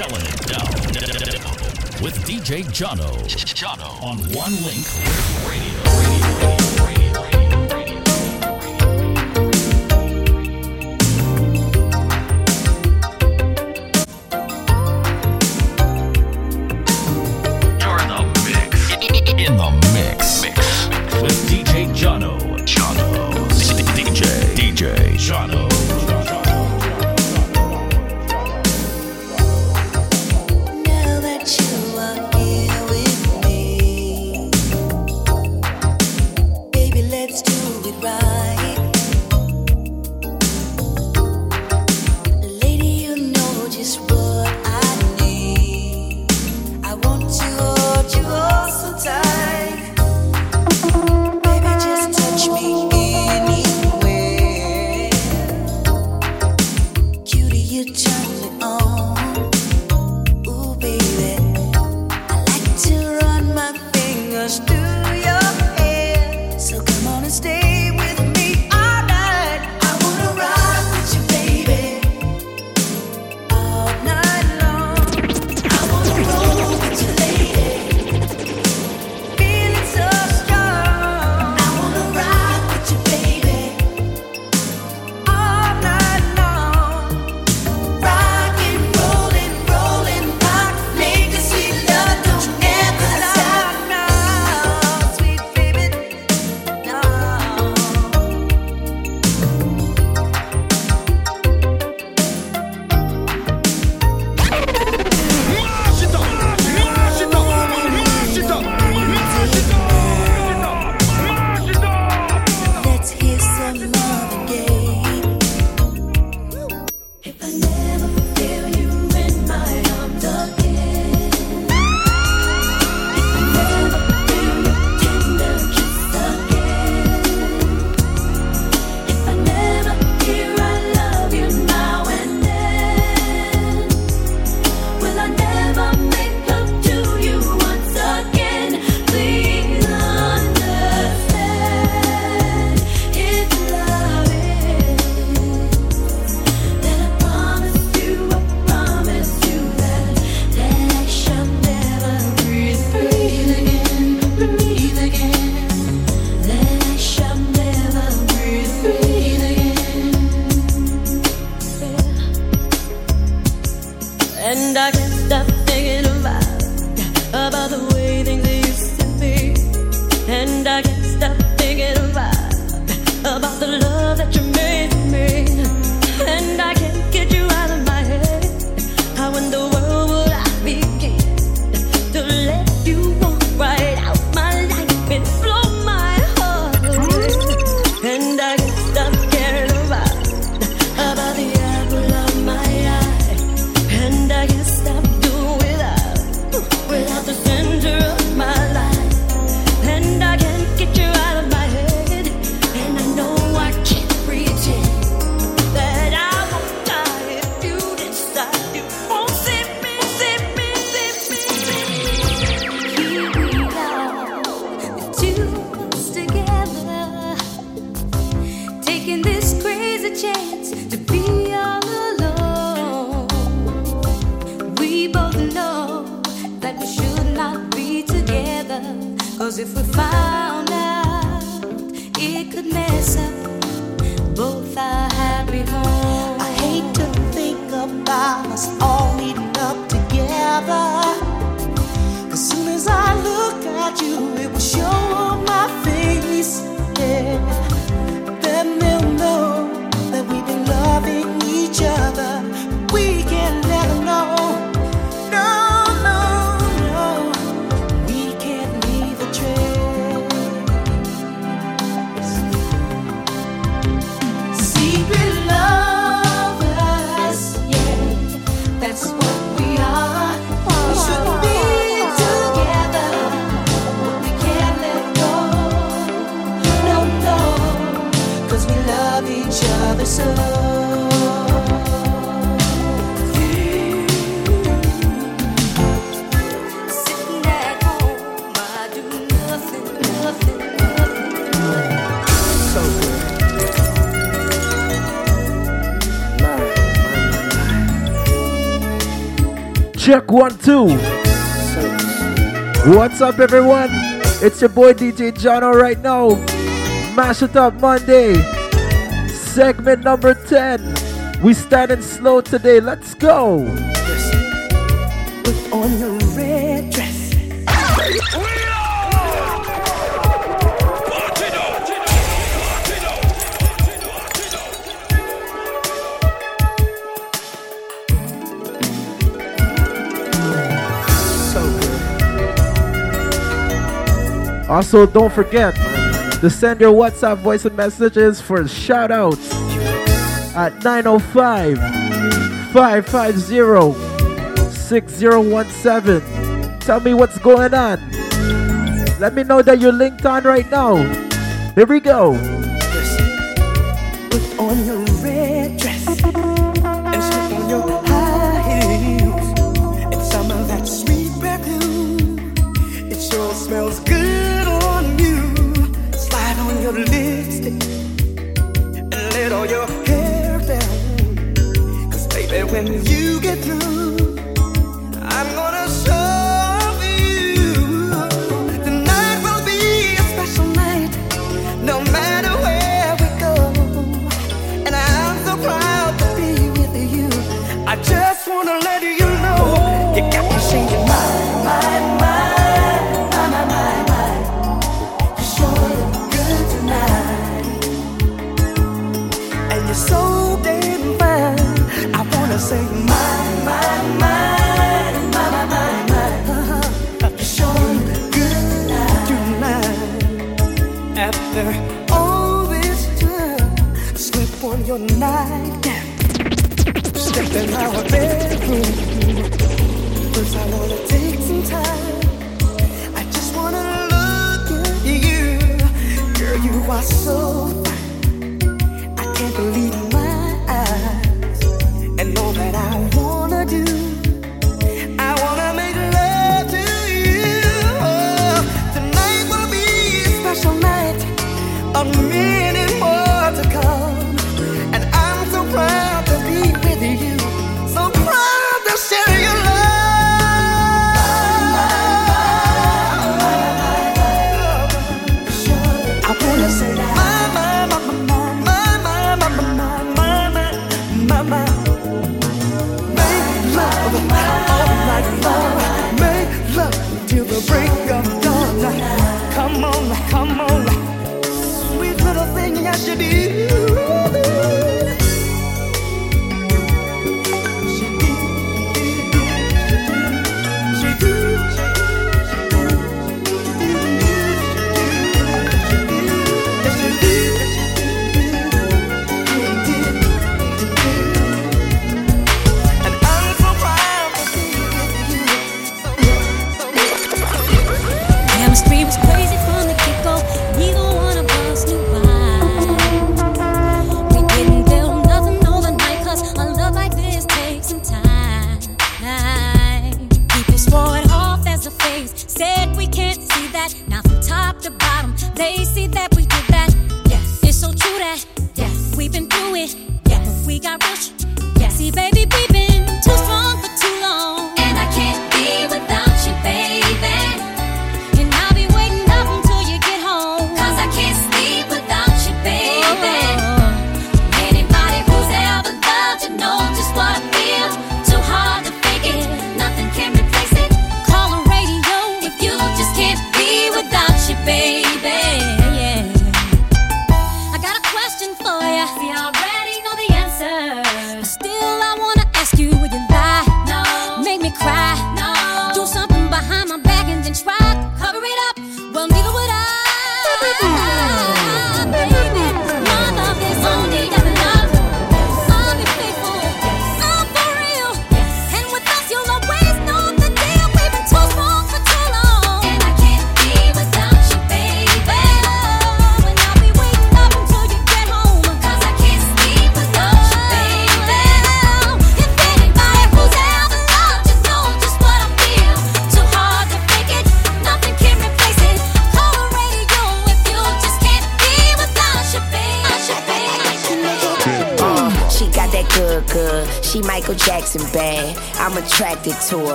Selling it down, with DJ Jono. Jono on One Link Radio. radio, radio. if we find Check one, two. What's up, everyone? It's your boy DJ Jono right now. Mash It Up Monday, segment number 10. We standing slow today. Let's go. Also, don't forget to send your WhatsApp voice and messages for shout outs at 905 550 6017. Tell me what's going on. Let me know that you're linked on right now. Here we go. when you get through. passou.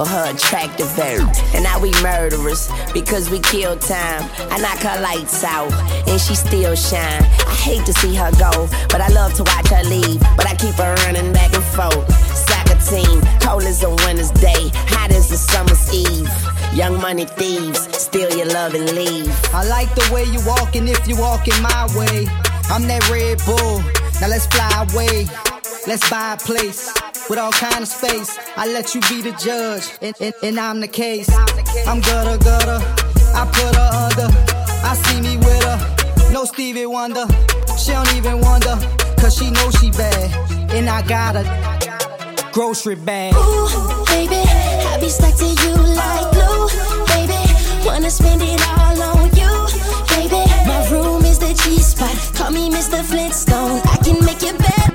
For her attractive bird. And now we murderers because we kill time. I knock her lights out and she still shine. I hate to see her go, but I love to watch her leave. But I keep her running back and forth. Soccer team, cold as a winter's day, hot as a summer's eve. Young money thieves, steal your love and leave. I like the way you walking if you walking my way. I'm that Red Bull, now let's fly away. Let's buy a place with all kind of space. I let you be the judge, and, and, and I'm the case. I'm gutter gutter, I put her under. I see me with her, no Stevie Wonder. She don't even wonder, cause she knows she bad, and I got a grocery bag. Ooh, baby, I be stuck to you like glue, baby. Wanna spend it all on you, baby. My room is the G spot, call me Mr. Flintstone. I can make it better.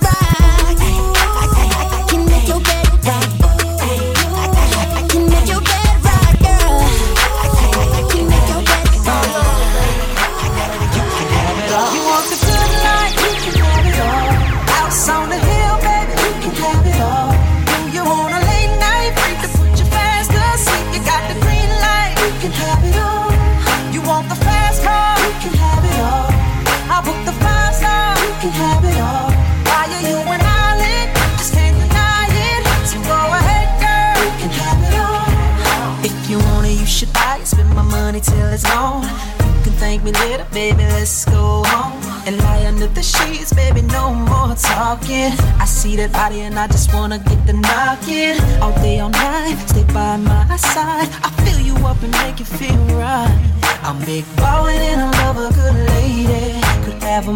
that body and I just wanna get the knocking all day, all night. Stay by my side. I fill you up and make you feel right. I'm big ballin' and I love a good lady. Could have a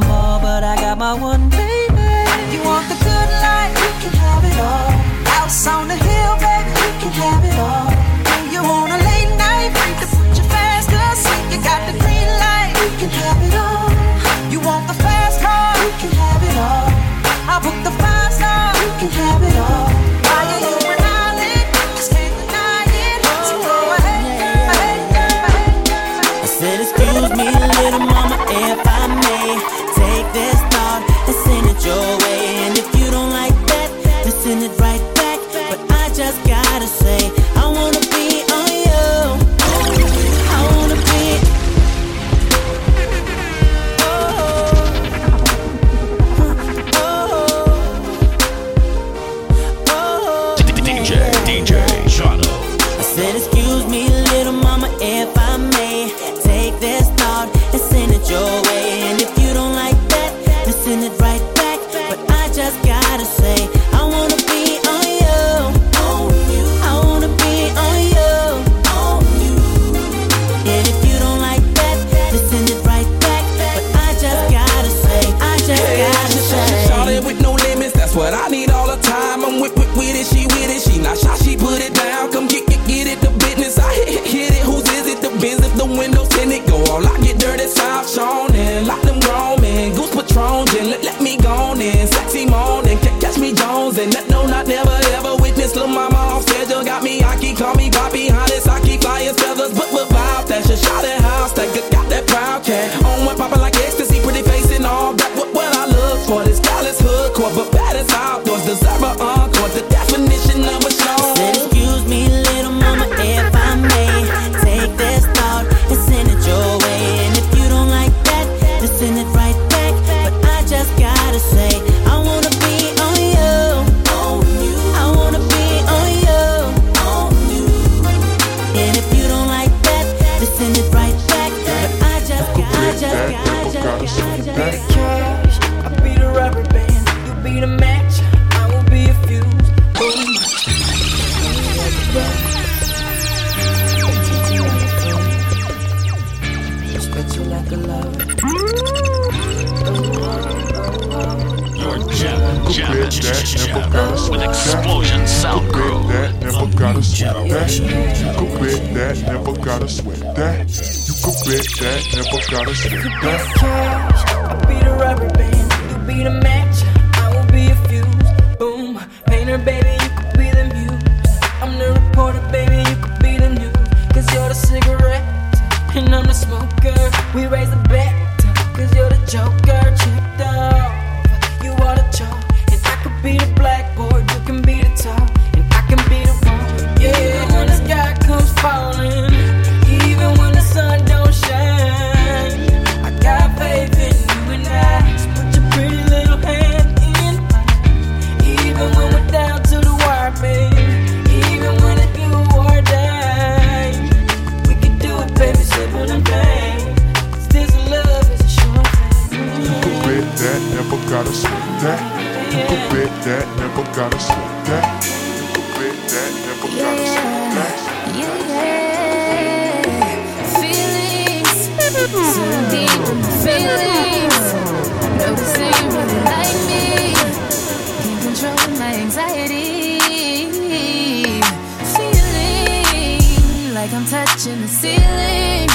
and I'm the smoker. We raise the bet, cause you're the joker. Chipped off, you are the joke. And I could be the blackboard, you can be the top, and I can be the one. Yeah, when the sky comes falling. That, never gotta sweat that. You could bet that, never gotta sweat that. Feelings, so deep feelings. Noticing you really like me. Can't control my anxiety. Feeling like I'm touching the ceiling.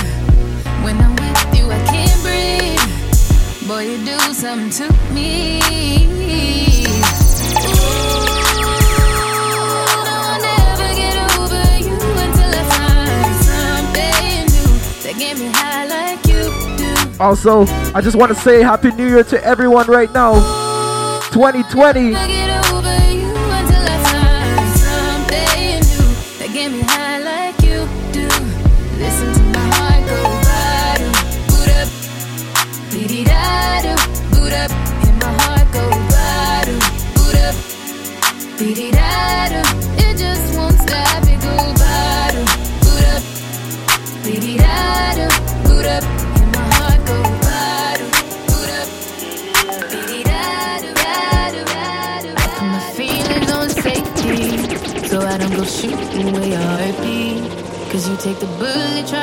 When I'm with you, I can't breathe. Boy, you do something to me. Also, I just want to say Happy New Year to everyone right now. 2020.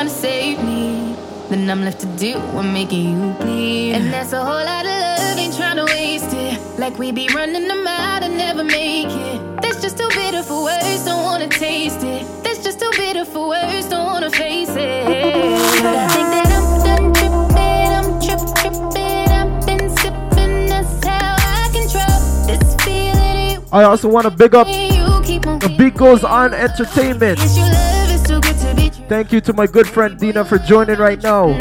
Trying to save me. Then I'm left to do what making you bleed. And that's a whole lot of love, ain't trying to waste it. Like we be running them out and never make it. That's just too bitter for words, don't wanna taste it. That's just too bitter for words, don't wanna face it. But I think that I'm done tripping, I'm trip tripping. I've been sipping, that's how I control this feeling. I also want to big up you keep on the Beat Goes On Entertainment. Thank you to my good friend Dina for joining right now.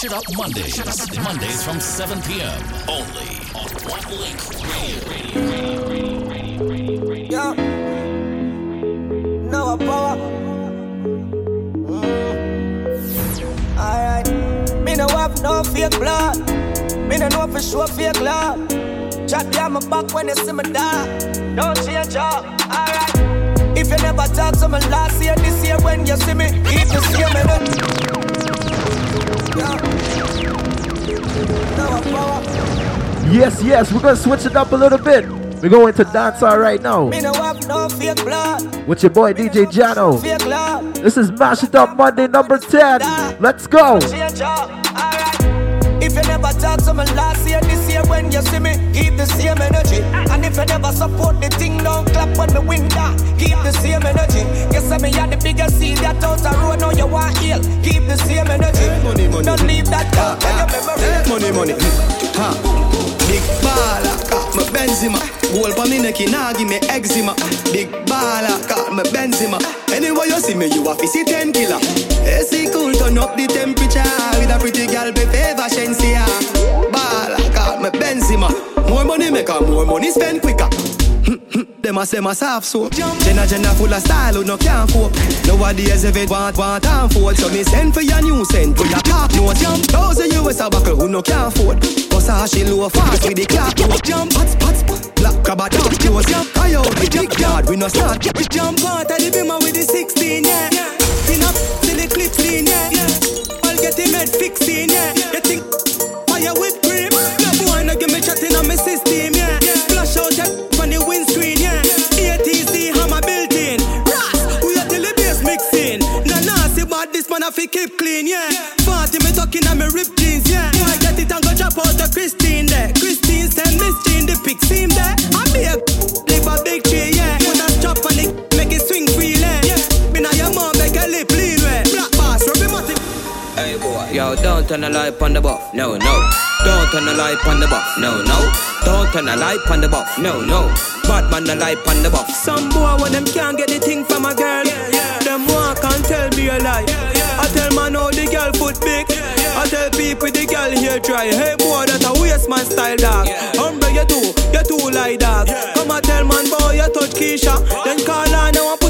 This Mash It Up Mondays. Mondays from 7 p.m. Only on One Link Radio. Yo, Noah Power. Mm. Alright, me no have no fake blood. Me no know for sure fake love. Chat down my back when you see me die. Don't change up. Alright, if you never talk to me last year, this year when you see me, keep the same energy. Yo, Noah Power. Yes, yes, we're gonna switch it up a little bit. We're going to dancehall right now Me no have no fake blood. with your boy DJ Jono. This is Mash It Up Monday number 10. Let's go. You never talk to me last year, this year when you see me, keep the same energy. And if you never support the thing, don't clap when the win that. Ah. Keep the same energy. You say me had the biggest seed that out the road, now you want heal. Keep the same energy. money, money. Don't leave that down. Yeah, yeah. Money, money. Ha. Big baller, my Benzema. Goal for me neck, nah give me eczema. Big baller, got my Benzema. Anywhere you see me, you to see 10 killer. AC cool, turn up the temperature. With a pretty girl, be favor, Shenseea. Baller, got my Benzema. More money make her, more money spend quicker. Them a say my soft soap Jenna Jenna full of style who no can't cope Nowadays if it want, want and fold So me send for your new send for your top no jump Thousand US a buckle who no can't afford She low fast with the clock Jump, hot, hot, spot Black crab top close Jump, I out the big yard we no start We jump out of the bimmer with the 16 yeah Pin up till the clip clean yeah All get him head fixing yeah You think fire with cream Love this team, yeah. Flash out that on the windscreen, yeah. ATC hammer built in. Ras, we are till the bass mixing. Nah, see what this man have to keep clean, yeah. Party me talking and me rip jeans, Christine there. Christine send Miss Jean the pic seam there. I be a live a big tree, yeah. Put a strap on it, make it swing freely, yeah. Me now your mom make a lip lean, yeah. Black bass, rub him out Hey boy, yo, don't turn the light on the buff, no, no. Don't turn the light on the buff, no, no. Don't turn the light on the buff, no, no. Batman the light on the buff. Some boy when them can't get the thing from a girl, them walk and tell me a lie. I tell man how the girl foot big. yeah I tell people the girl here try. Hey boy, that a waste man style dog. Humble you too, you too like dog. Come and tell man boy you touch Keisha. Then call now and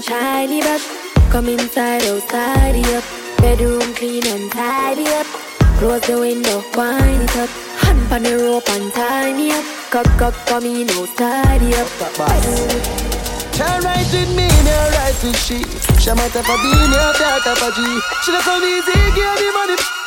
up, tidy up. Come inside, outside up. Bedroom clean and tidy up. Close the window, wind it up. Hand on the rope and tie me up. Cock, cock, come in, tidy up. Turn right with me, no right with she. She might have a bean, yeah, that have a G. She don't come easy, give me money.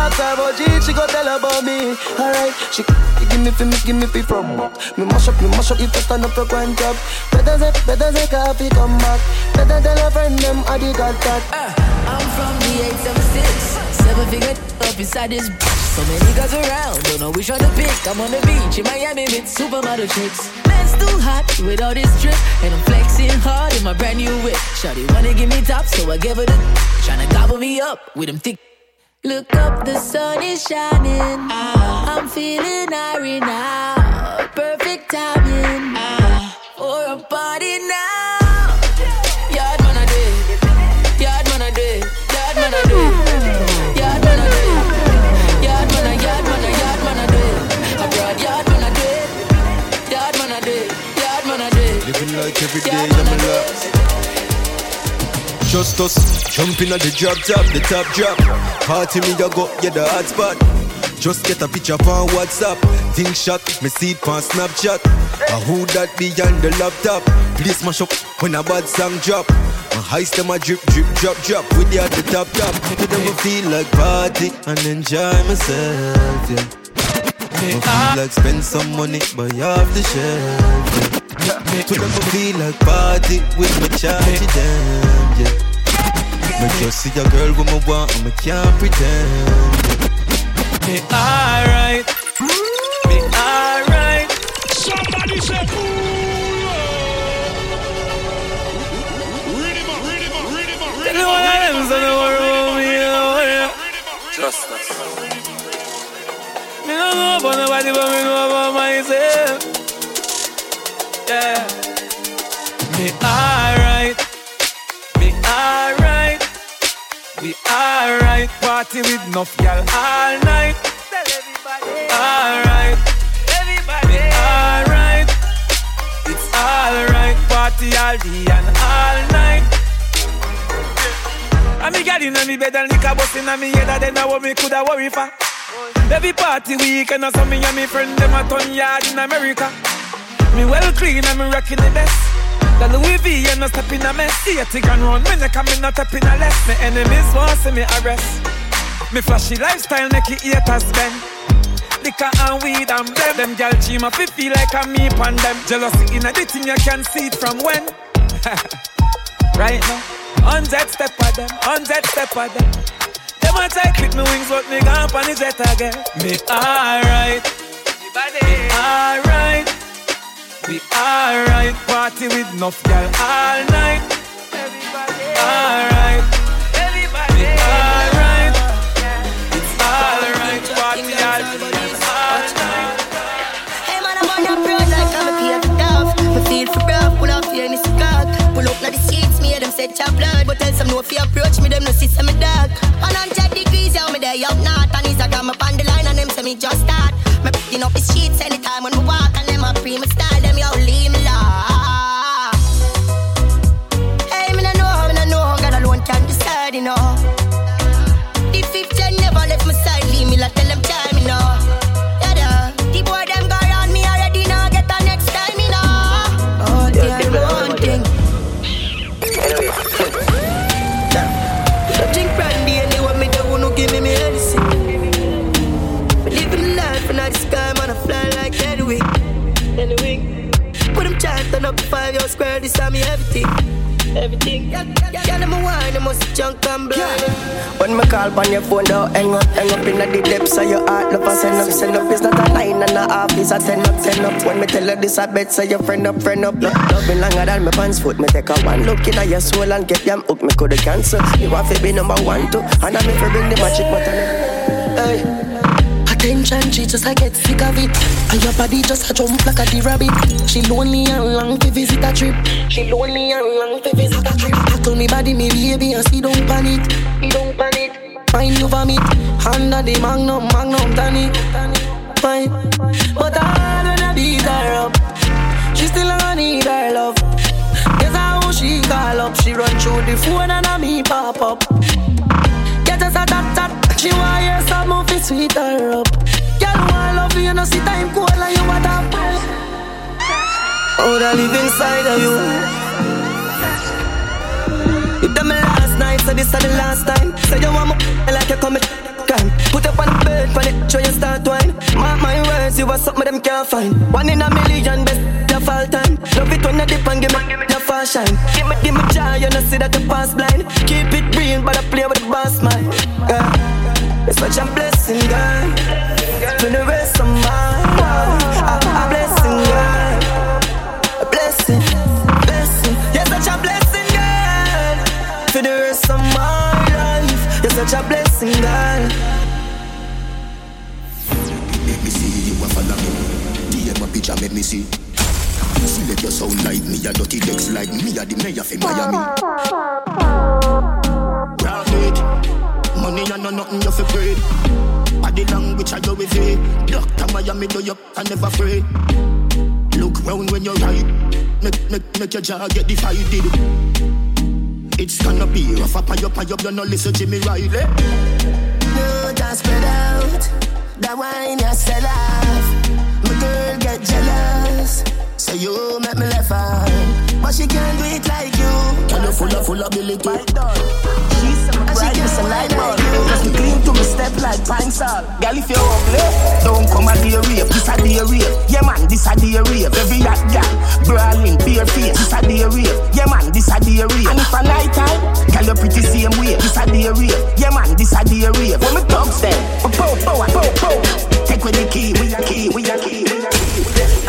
Talk about she go tell about me. Alright, she give me fi me, give me fi from back. Me mash up, me mash up if I stand up for grand job. Better say, better say coffee come back. Better tell a friend them I did got that. Uh, I'm from the 876. Seven figure up inside this. b- So many guys around, don't know which one to pick. I'm on the beach in Miami with supermodel chicks. Man's too hot with all this drip, and I'm flexing hard in my brand new whip. Shawty wanna give me top, so I give her the. Tryna gobble me up with them thick. Look up, the sun is shining. Ah. I'm feeling irie now. Perfect timing ah. for a party now. Yard man a day, yard man a day, yard man a day, yard man a day, yard man a yard man a yard man a day. Abroad yard man a day, yard man a day, yard man a day. Living like every day, I'm in love. Just us jumping at the drop top, the top drop. Party me, I go, yeah, the hot spot. Just get a picture on WhatsApp. Think shot, me see it on Snapchat. A who that behind the laptop? Please mash up when a bad song drop. My heist them a drip, drip, drop, drop. With you at the top, top. To them I feel like party and enjoy myself, yeah. I feel like spend some money, buy off the shelf, yeah. To them I feel like party with my charge them, yeah. Me just see a girl with me want and me can't pretend, yeah. Me alright, me alright. Somebody say Tell me what I am, so don't worry about me, don't. Trust us. Me don't know about nobody, but me know about myself. Yeah. Me alright, me alright, we alright. Party with enough gal all night. Alright, everybody. Alright, it's alright. Party all day and all night. And me gal inna me bed and liquor bust inna me head then I what me coulda worry for. Every party weekend or something and me friend them a ton yard in America. Me well clean and me rocking the best. The Louis V and no step in a mess. Tick and run, me neck and me not step in a less. Me enemies want see me arrest. Me flashy lifestyle make it haters bend. Liquor and weed and blem. Them gal cheam up, it feel like a me pan them. Jealousy in a the thing you can see it from when. right now, hundred step of them, hundred step of them. Them a try clip me wings, but me gone on the jet again. Me alright, me alright, we alright. Party with enough gal all night. Everybody, alright, we alright, it's alright. Party all all night. Hey man, I'm on your road like I'm a peer for tough. Me feel for rough, pull up here in this cock. Pull up now the seats, me hear them say chop blood. But tell some no you approach me, them no see some me dark. 100 degrees, yeah, me there up north. And Instagram up on the line and them say me just start. Me picking up the sheets anytime when we walk and them a pre me style, drive your square, this time me everything. Everything. Yeah, yeah, yeah, them a wine, them must junk and blind. When me call on your phone, don't hang up, hang up in the depths of your heart. Love, I send up, send up. It's not a nine and a half, it's a ten up, ten up. When me tell her this, I bet say your friend up, friend up. Love, love me longer than my pants foot. Me take a one look in your soul and get them hook. Me coulda cancel. You have to be number one too, and I'm for bring the magic, but I never. Hey. Attention, she just I get sick of it. And your body just a jump like a the rabbit. She lonely and long to visit a trip. She lonely and long to visit a trip. I told me body, me baby, and she don't panic. He don't panic. Find you vomit. Under the magnum, magnum, tonic. Fine. But I don't beat her up. She still gonna need her love. Guess how she call up. She run through the phone and I me pop up. Get us a tap. She want hear some move it sweet her up. Girl, want love you, no see time cold and you want that Oh, that live inside of you. You done me last night, so this is the last time. Say you want me like you can. Put up on the bed, for it, show you start wine. Mark my words, you are something them can't find. One in a million, best the fall time. Love it when you dip and give me far shine. Give me, give me joy, you know see that you pass blind. Keep it real, but I play with the boss mind. Yeah. It's such a blessing, God. For the rest of my life, a, a blessing, God. A blessing, blessing. You're such a blessing, God. For the rest of my life, you're such a blessing, God. Make me see you a follow me. DM a picture, make me see. Select your sound like me, a dirty decks like me, a the mayor for Miami. Money and no nothing you fi afraid. Body language I go with it. Doctor Miami do you I never afraid. Look round when you're right. Make, make, make your jaw get divided. It's gonna be rough up and up and up. You no listen to me Riley. No, just spread out. That wine you sell off. My girl get jealous. So you make me laugh on. But she can't do it like you. Girl, you full of full ability. Right, this a light bulb. Just be clean to me step like pine salt. Girl, if you're ugly, don't come a day rape. This a day rape. Yeah, man, this a day rape. Every hot girl, brawling, bare face. This a day rape. Yeah, man, this a day rape. And if a night time, girl, you pretty same way. This a day rape. Yeah, man, this a day rape. When me thugs them, pow, pow, pow, pow. Take with the key, we a key, we a key, we a key.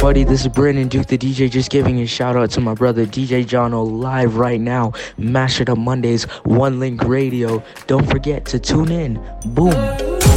everybody? This is Brandon Duke, the DJ, just giving a shout out to my brother DJ Jono live right now. Mash It Up Mondays, One Link Radio. Don't forget to tune in. Boom.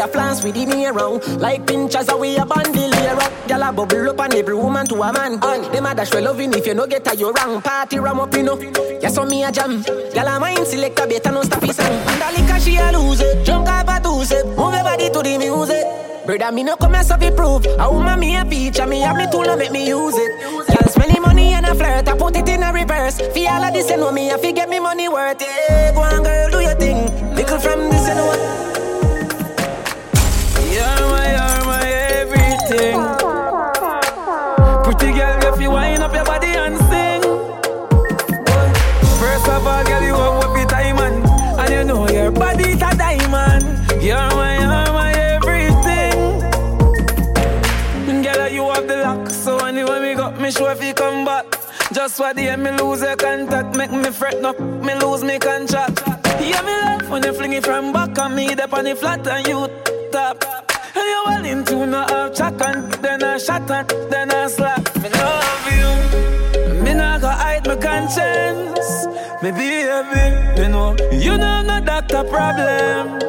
A a flans with the near round. Like pinchers are we a bundle here up. Gyal a bubble up on every woman to a man. And them a dash well loving if you no get a you wrong. Party ram up you know. Yes on me a jam. Gyal a mind select a better no stop his song. Liquor she a lose it. Jump up a two step. Move your body to the music. Brother, me no come as of prove. A woman me a feature, me have me tool and make me use it. Spend the money and a flirt, I put it in a reverse. Feel all of this, you know me, I fi get me money worth. Yeah, go on, girl, do your thing. Little from this, you know what? Just for the me lose your contact, make me fret up, me lose me contract. Yeah, me love when you fling it from back on me up on the flat and you top. And you well into no half chat and then I shot and then I slap. Me love you, me not gonna hide my conscience. Me baby, you know, you know not doctor problem.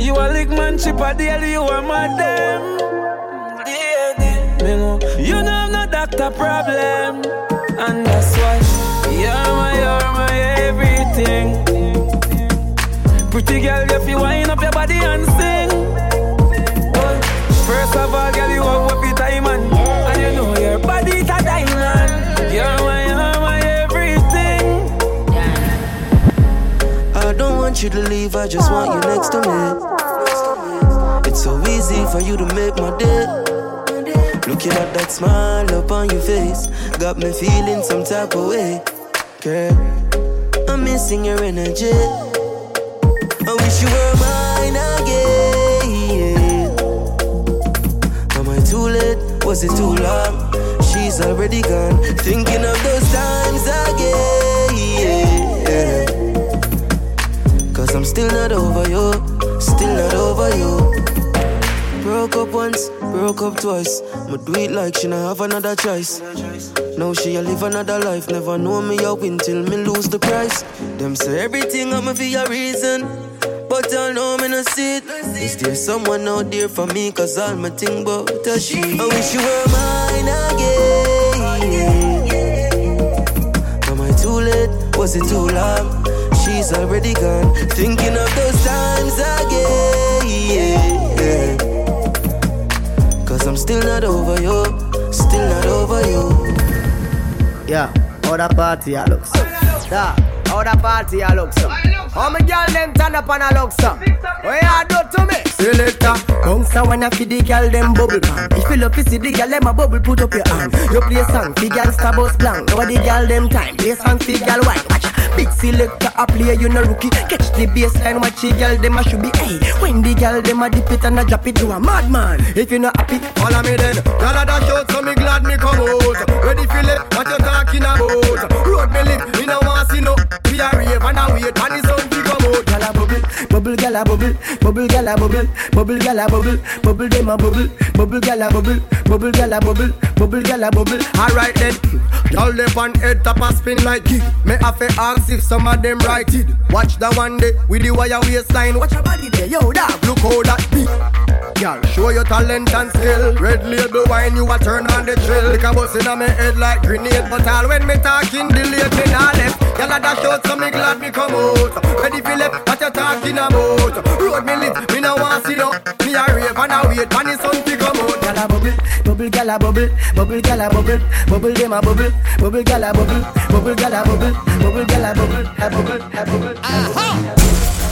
You a lick man chip a deal, you a madam. Yeah, you know, you know not doctor problem, and that's why you're my, you're my everything. Pretty girl, if you wind up your body and sing. Well, First of all, girl, you have what your time and, and you know your body's a diamond. You're my, you're my everything. I don't want you to leave, I just want you next to me. It's so easy for you to make my day. Looking at that smile up on your face, got me feeling some type of way. Girl, I'm missing your energy. I wish you were mine again. Am I too late? Was it too long? She's already gone. Thinking of those times again. Cause I'm still not over you. Still not over you. Broke up once, broke up twice. I'ma do it like she not have another choice. Now she a live another life. Never know me a win till me lose the price. Them say everything I'm for a reason. But I know me not see it. Is there someone out there for me? Cause all my think about a she. I wish you were mine again. Am I too late? Was it too long? She's already gone. Thinking of those times again. I'm still not over you. Still not over you. Yeah, how the party I look so. Yeah, the party I look so. How my girl them turn up and I look so. What you do to me? Selector, uh. bounce when I feed the girl them bubble pan. If you love to see the girl them a bubble, put up your hand. You play song, the girl star bus blank. Now the girl them time, play song, the girl white. Watch Big selector a play, you no rookie. Catch the baseline, watch the girl them a should be. Hey, when the girl them a dip it and a drop it to a madman. If you not happy, follow me then. Girl a dash out, so me glad me come out. Ready feel it? What you talking about? Road me live, me no want see no. We a rave and a wait, and it's something come out. Girl a bubble, bubble, girl a bubble, bubble, girl a bubble, bubble, girl a bubble, bubble, them a bubble, bubble, girl a bubble, bubble, girl a bubble, bubble, girl a bubble. Alright then, y'all left on head top a spin like it. Me have to ask if some of them right it. Watch the one day with the wire waistline. Watch your body there, yo dog. Look how that beat. Girl, show your talent and skill. Red label wine, you a turn on the drill. Like a bus in my head like grenade. But all when me talking, delay me nah left. Girl, I dash out, so me glad me come out. Ready for left, what you talking about? Road me lit, me no want see no. Me a rave and a wait, man, it's something come out. Girl, a bubble, bubble, girl, a bubble, bubble, girl, a bubble, bubble, them a bubble, bubble, girl, a bubble, bubble, girl, a bubble, bubble, girl, a bubble, a bubble, a bubble. Aha!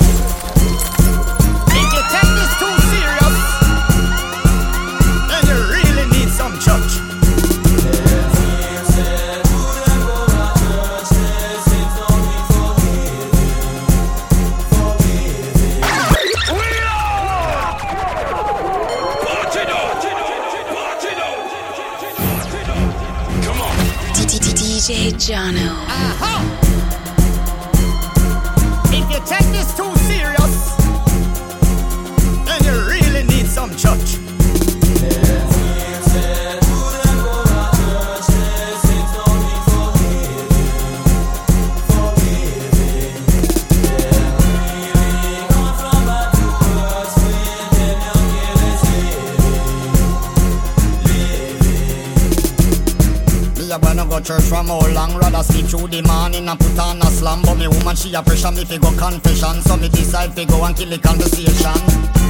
DJ Jono. Go church from how long Rather sleep through the morning and put on a slam. But me woman she a pressure me fi go confession. So me decide fi go and kill the conversation.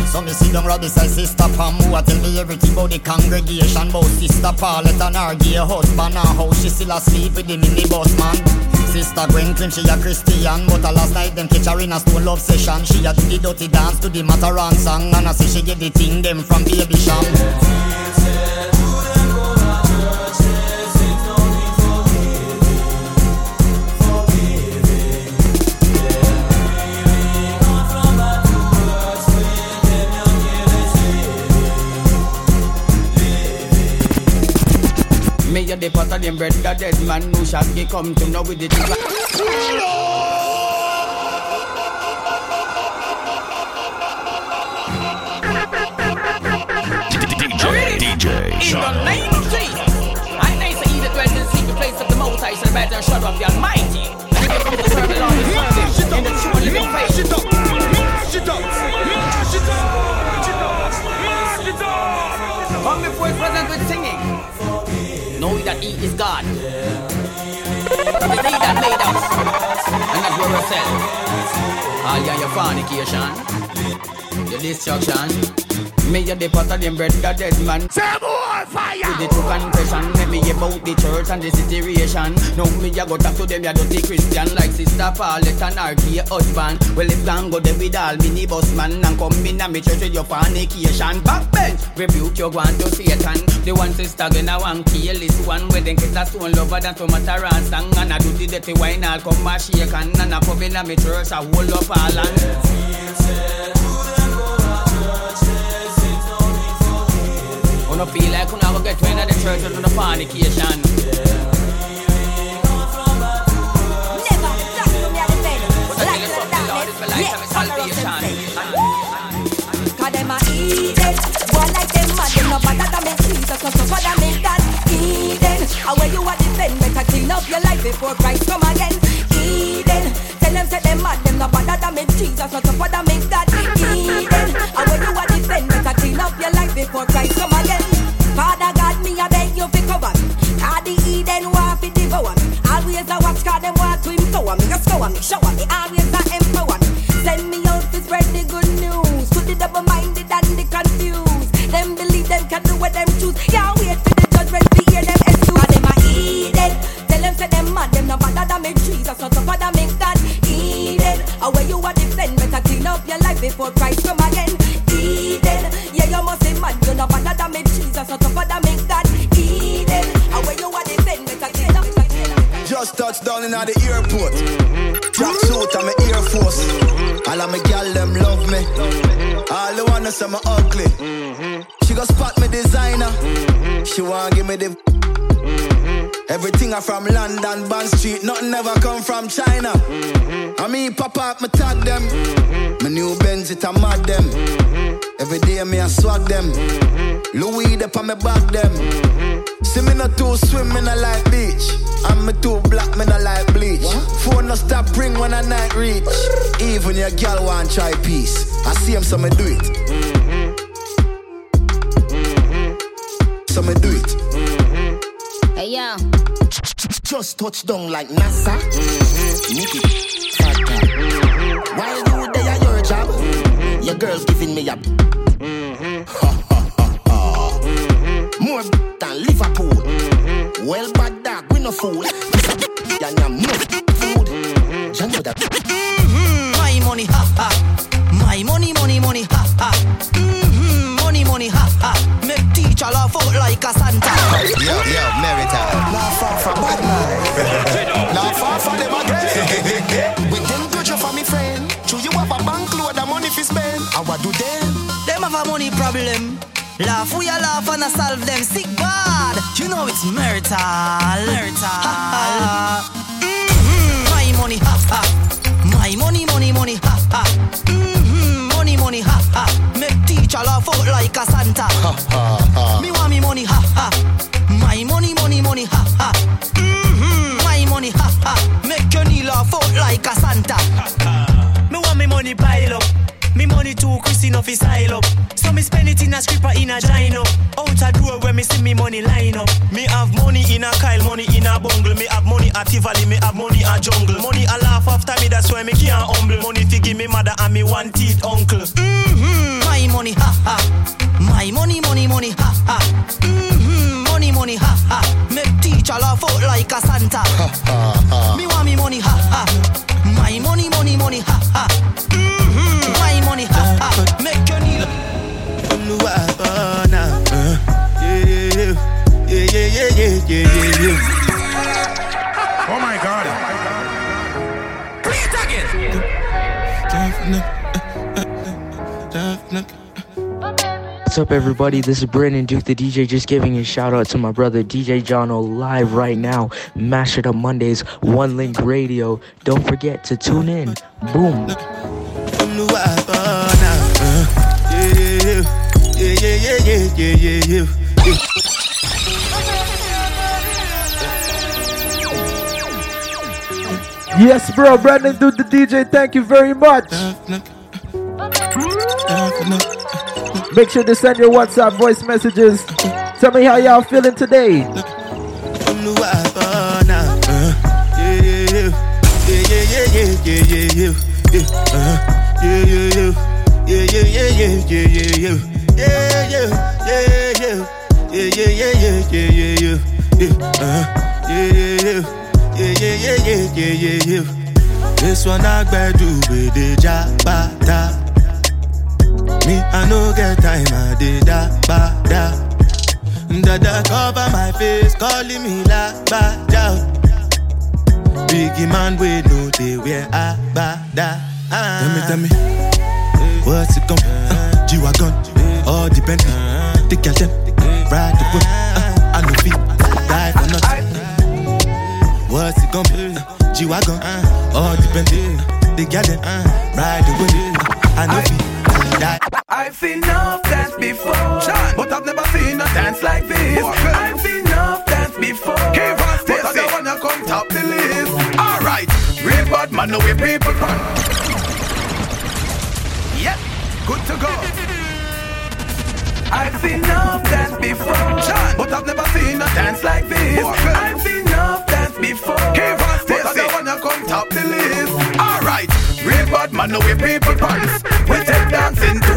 So me sit down right beside sister Pam Who a tell me everything about the congregation. About sister Paulette and her gay husband And how she still asleep with the minibus man. Sister Gwen claim she a Christian But a last night them catch her in a stone love session. She a do the dirty dance to the Mataran song And I say she get the thing them from Baby Sham Me a the them bread, the dead man who shall get come to know with the thing. DJ, DJ, In the name of Jesus, I know either dwell in the secret place of the Most High, so better shut up the Almighty. And you come to serve the Lord, is the true and living faith. it up, mash it up, is God. It is he that made us, and not we ourselves. All ah, your fornication, your destruction. Me a the them bread, the dead man. Say more fire! To the true confession, let me about the church and the situation. Now me a go talk to them, ya dirty Christian, like Sister Paulette and her gay husband. Well, if gang go there with all minibus man and come in a me church with your fornication. Backbench, rebuke your one to Satan. The one sister gonna one kill this one where then get a stone lover than to matter and song. And I do the dirty wine, I'll come and shake and and I come in me church, I hold up all and. Wanna feel like I will get to the church do the fornication. Cause them a Eden One like them mad Them no better than me Jesus No tougher than me God Eden And when you a defend Better clean up your life Before Christ come again. Eden Tell them say them mad Them no better than me Jesus No tougher than me God Eden And when you a defend Better clean up your life Before Christ empower me Shower me Always a empower me Send me out to spread the good news. To the double-minded and the confused. Them believe them can do what them choose. Can't wait for the judgment to them excuse. Cause them a Eden Tell them say them mad Them no better than me Jesus No tougher than me God. Eden where you a defend Better clean up your life Before Christ come again. Eden Yeah you must be mad You no better than me Jesus No tougher than me God. Eden where you a defend Better clean up Just touched down in at the airport. Track suit and my Air Force. All of my gal them love me. All the wanna say me ugly. She go spot me designer. She want give me the. Everything I from London, Bond Street, nothing ever come from China. I mean, pop up, me tag them. My new Benz, it a mad them. Every day me I swag them. Louis, they on me back them. See me not too swim, me not like beach. And me too black, me not like bleach. Phone no stop ring when I night reach. Even your girl want try peace. I see him, so me do it. So me do it. Hey yo. Just touch down like NASA. Nicky, Fata. While you there at your job, your girl's giving me a. More than Liverpool. Well, bad dog, we no fool. You must food. You know that. Mm-hmm. My money, ha ha. My money, money, money, ha ha. Mm-hmm. Money, money, ha ha. Make teacher laugh out like a Santa. Yo, yo, Merita. Not far from bad man. Not far from them again. With them pressure for me friend. Do you have a bank load of money fi spend? How I do them? Them have a money problem. Laugh, we a laugh and a solve them sick bad. You know it's marital. Marital. Mm-hmm. My money, ha ha. My money, money, money, ha ha. Mm-hmm. Money, money, ha ha. Make teacher laugh out like a Santa. Ha ha ha. Me want me money, ha ha. My money, money, money, ha ha. Mm-hmm. My money, ha ha. Make your knee laugh out like a Santa. Me money pile up. Me money money too, Chris enough is style up. So me spend it in a scripper in a gino. Out a door where me see me money line up. Me have money in a Kyle, money in a bungle. Me have money at Tivoli, me have money at jungle. Money a laugh after me, that's why me can't humble. Money to give me mother and me one teeth uncle. Mm-hmm. My money, ha ha. My money, money, money, ha ha. Mm-hmm. Money, money, ha ha. Make teacher laugh out like a Santa. Me want me What's up, everybody? This is Brandon Duke, the DJ, just giving a shout out to my brother DJ Jono live right now. Mash It Up Mondays, One Link Radio. Don't forget to tune in. Boom. Yes, bro. Brandon Dude, the DJ. Thank you very much. Make sure to send your WhatsApp voice messages. Tell me how y'all feeling today. This one I'll do with the job, me, I no get time, I did da ba da. Dada cover my face, calling me la ba da. Biggie man, we know they wear a ba da. Tell me, tell me, what's it come? Uh, G-Wagon, all depend. The girl them, ride the whip. Uh, I know feet, die for nothing. What's it gonna be? Ah. Ah, uh, G-Wagon, ah. all depend. The girl them, ride the whip. I know feet, die. I've seen enough dance before, John, but I've never seen a dance like this. I've seen enough dance before, but I don't wanna come top the list. Alright, real bad man, know we people run. Yep, good to go. I've seen enough dance before, John, but I've never seen a dance like this. I've seen enough dance before, but I don't wanna come top the list. Alright, real bad man, know we people pants. We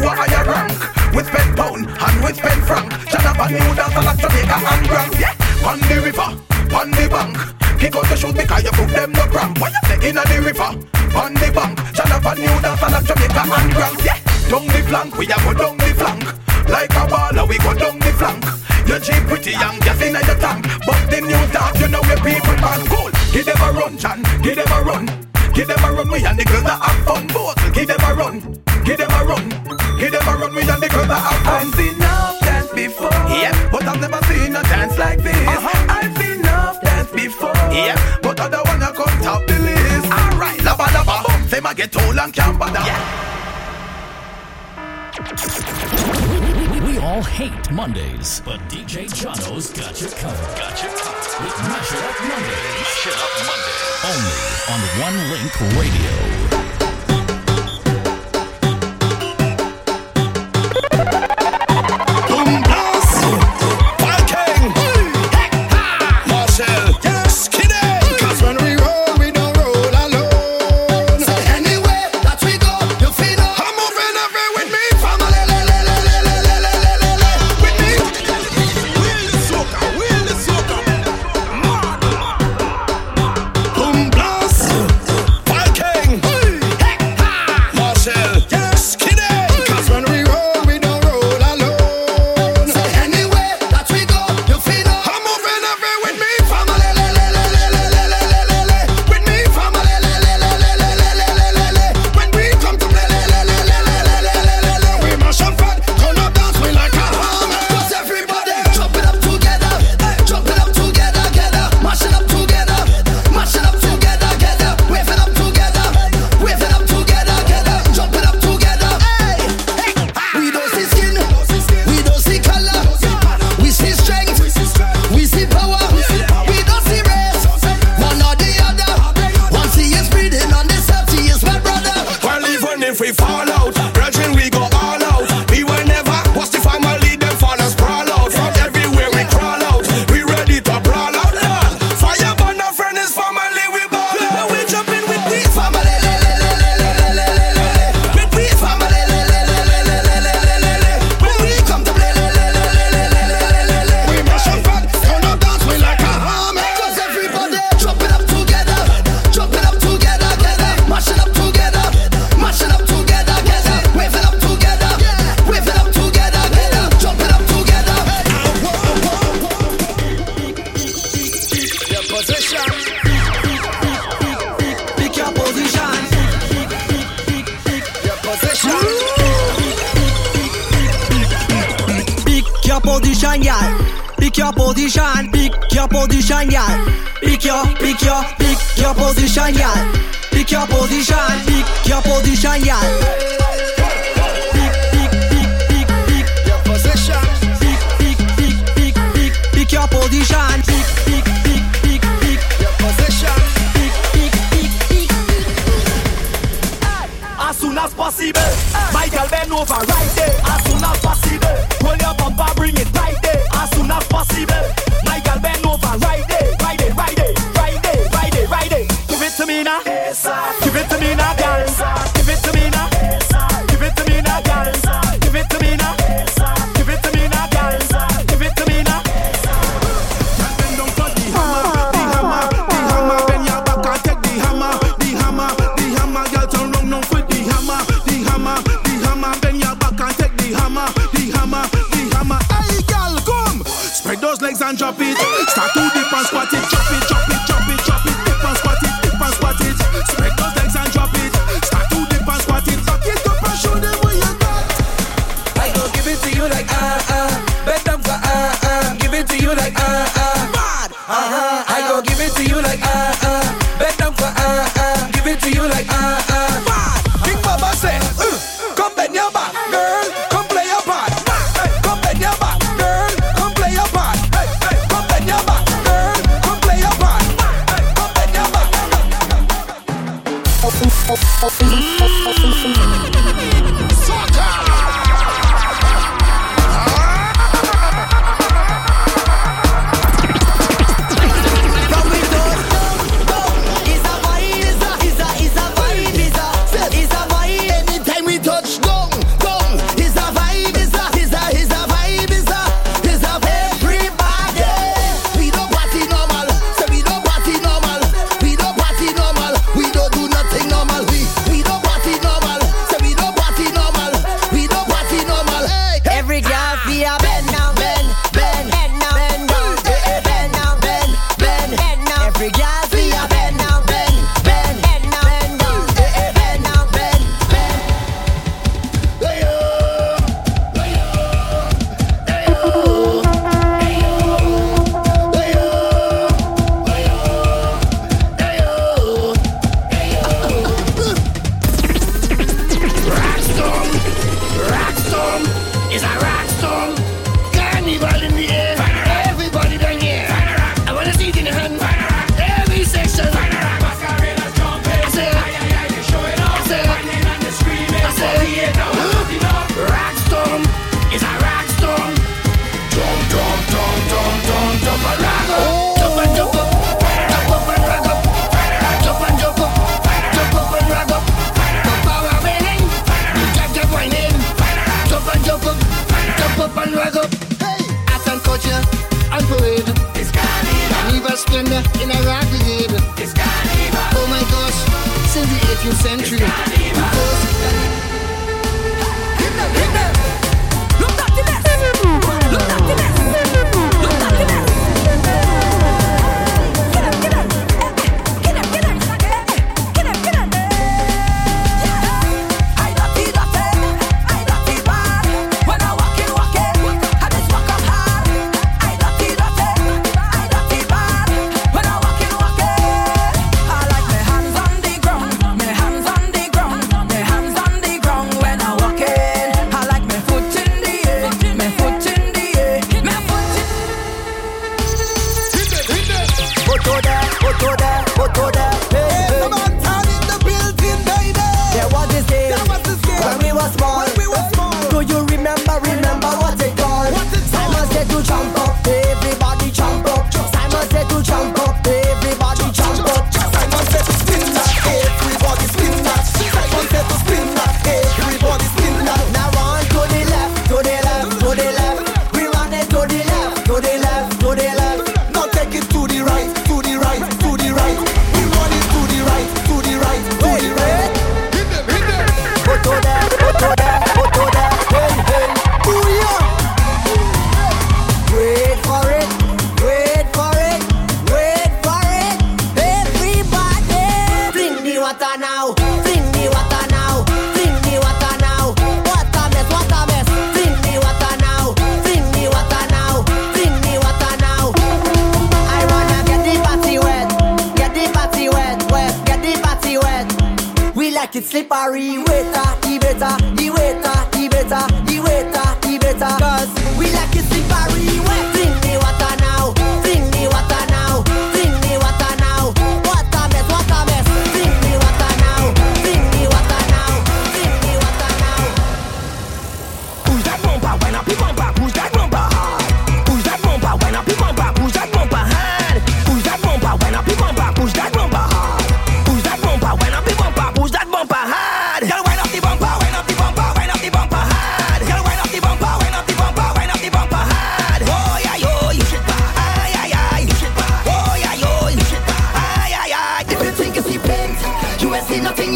a higher rank. We spend pound and we spend franc. Jonathan New dance a lot Jamaica and Grand. Yeah, on the river, on the bank. Kick out the shoes because you put them no cramp. What you say in the river, on the bank. Jonathan New dance a lot Jamaica and Grand. Yeah, down the flank, we a go down the flank. Like a baller, we go down the flank. You're cheap, pretty young, gas in your tank. But the new dance, you know where people man cool. Give them a run, Chan, give them a run. Give them a run, we and the girls that have fun. Both, give them a run, give them a run. Give them a run, we and the girls that have fun. I've seen enough dance before. Yeah, but I've never seen a dance like this. Uh-huh. I've seen enough dance before. Yeah, but I don't wanna come top the list. Alright, lava lava, boom, say my get old and can't bother. Yeah. We, we all hate Mondays, but DJ Jono's got you covered. Got you covered with Mash It Up Mondays. Mash It Up Monday. Only on One Link Radio.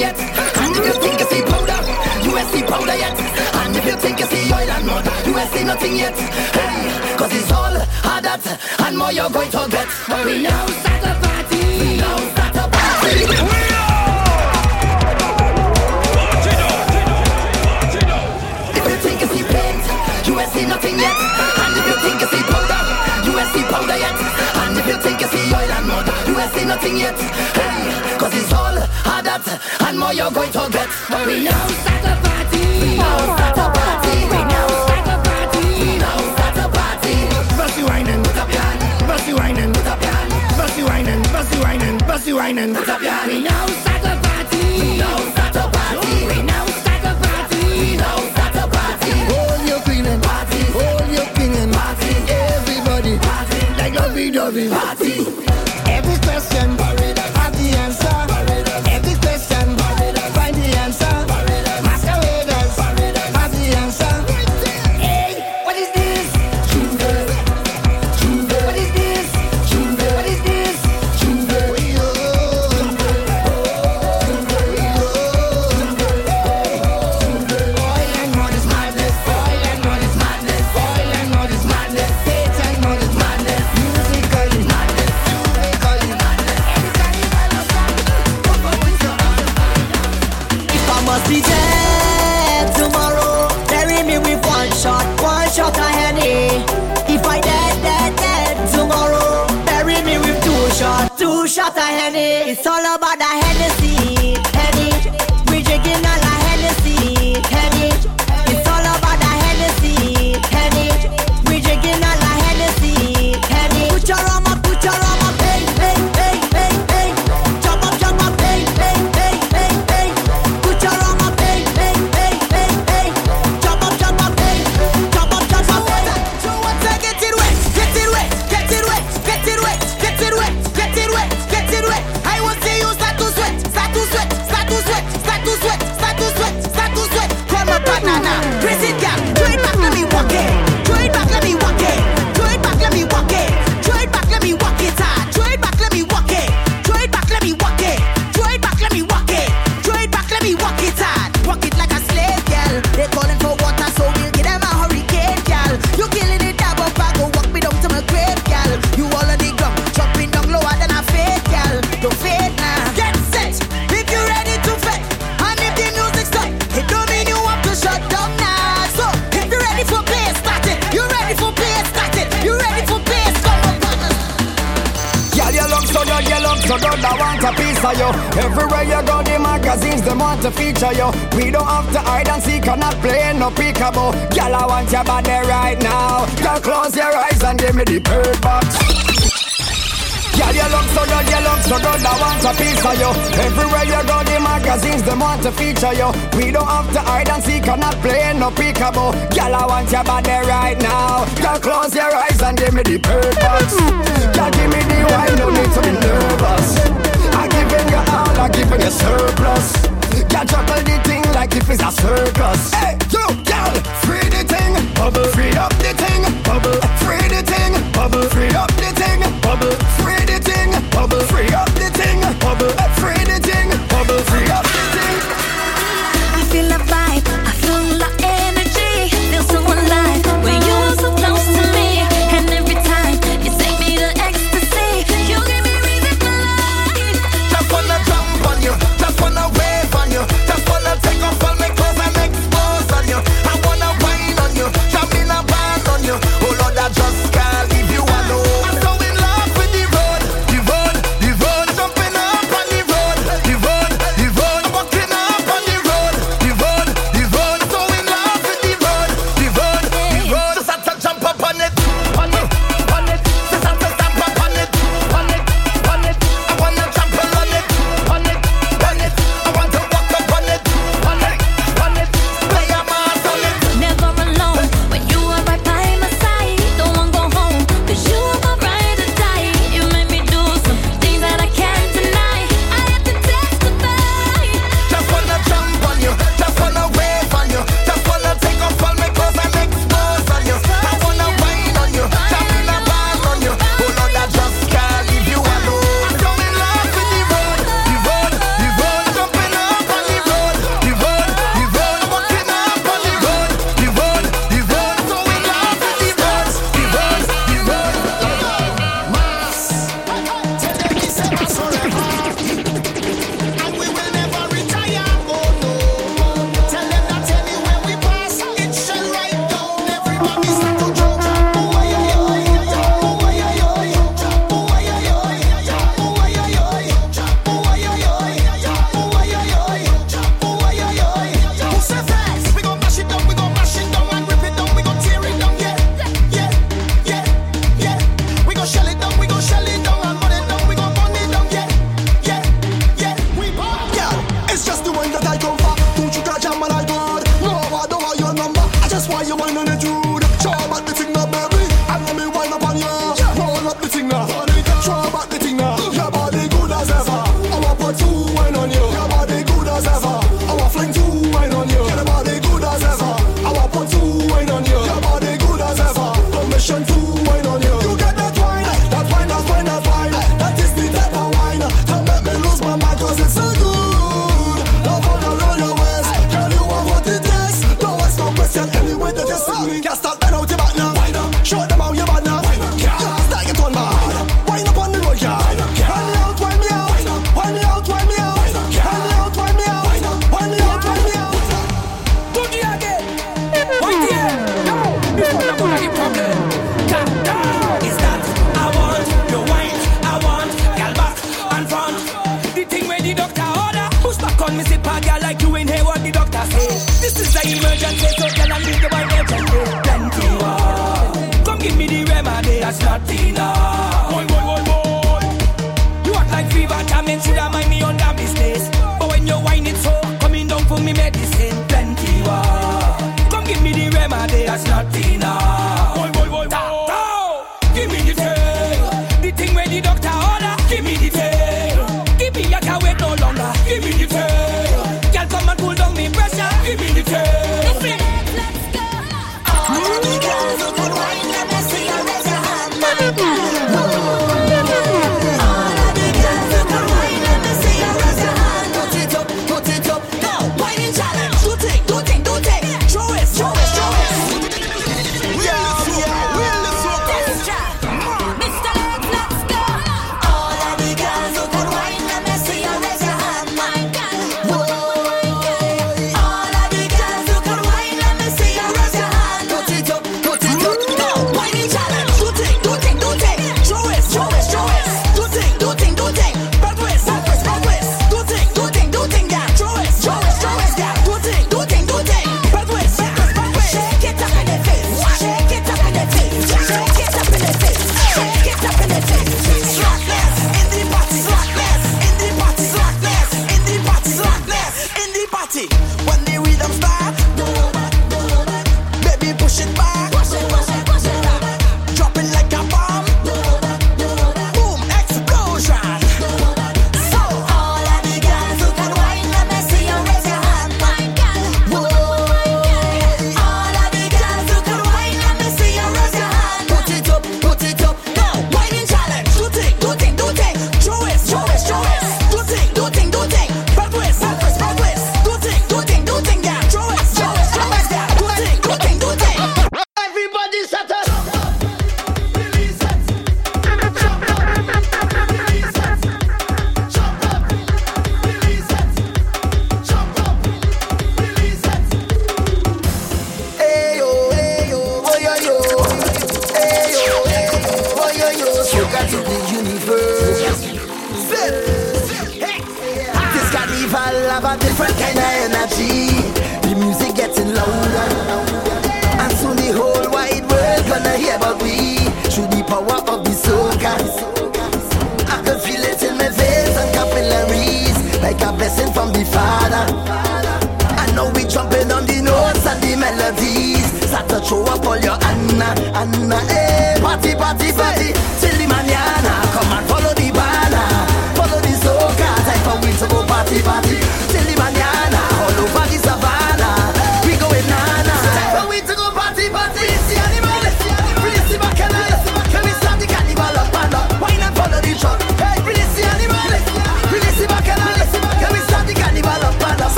yet, and if you think you see powder, you ain't see powder yet. And if you think you see oil and mud, you ain't see nothing yet. Hey, cause it's all hard that and more you're going to get. We now start a party. We now start a party. We If you think you see paint, you ain't see nothing yet. And if you think you see powder, you ain't see powder yet. And if you think you see oil and mud, you ain't see nothing yet. Hey, cause it's all that And more you're going to get. We now start a party We now start a party We now start a party We now start a party. Bossy whining, put up your hand. Bossy whining, put up your hand. Bossy whining, bossy whining, bossy whining, put up your hand. We now start a party We now start a party We now start a party We now start a party. Hold your queen party Hold your king party. Everybody party Like lovey-dovey party. unbreakable. Girl, I want your body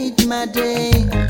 made my day.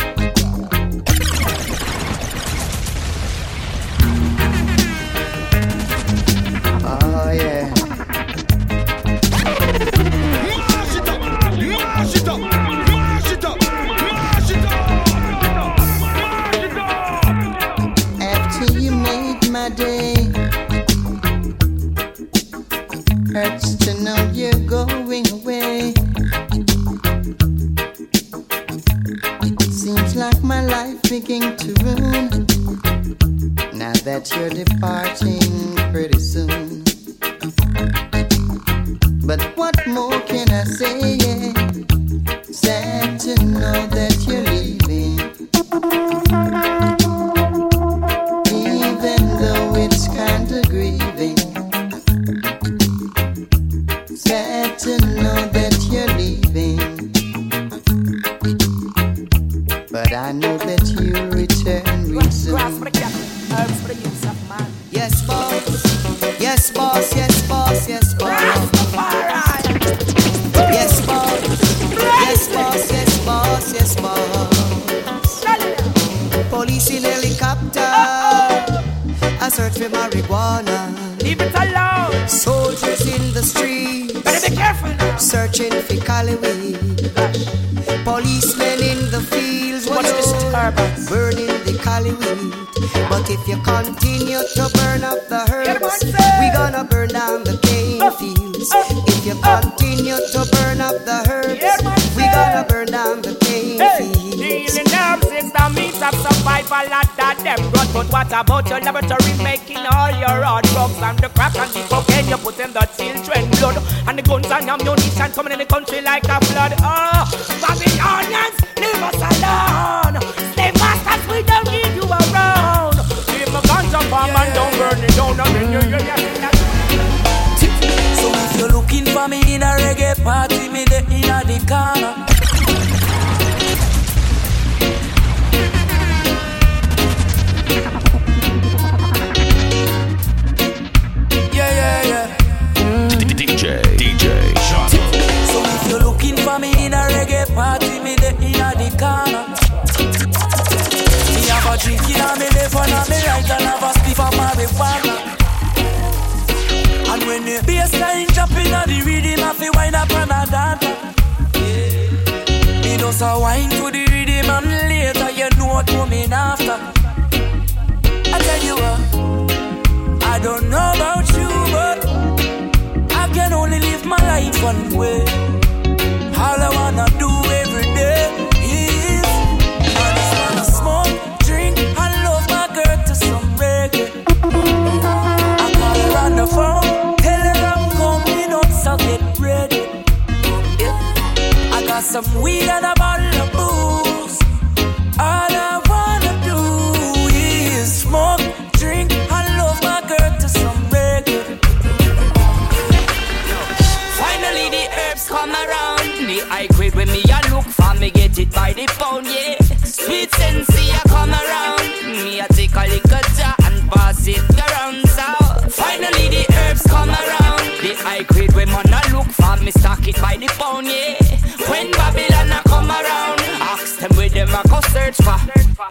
search for.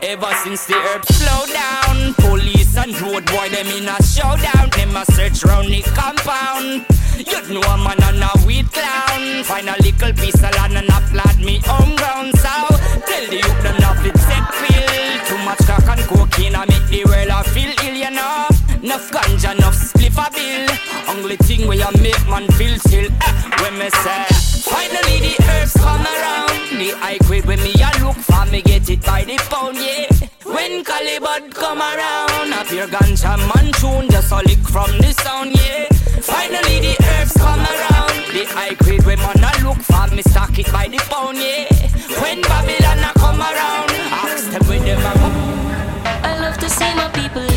Ever since the herb slow down, police and road boy them in a showdown. Them a search round the compound. You'd know a man and a weed clown. Find a little piece of land and a flat me home ground. So tell the youth them not to take pill. Too much cock and cocaine I make the world I feel ill, you know. Enough ganja, enough spliff a bill. Only thing where you make man feel chill. Eh, when me say, finally the herbs the high grade when me a look for me get it by the pound, yeah. When Calibut come around, a pure ganja man tune, just a lick from the sound, yeah. Finally the herbs come around, the high grade when man a look for me stock it by the pound, yeah. When Babylon a come around, ask them when them a. I love to see my people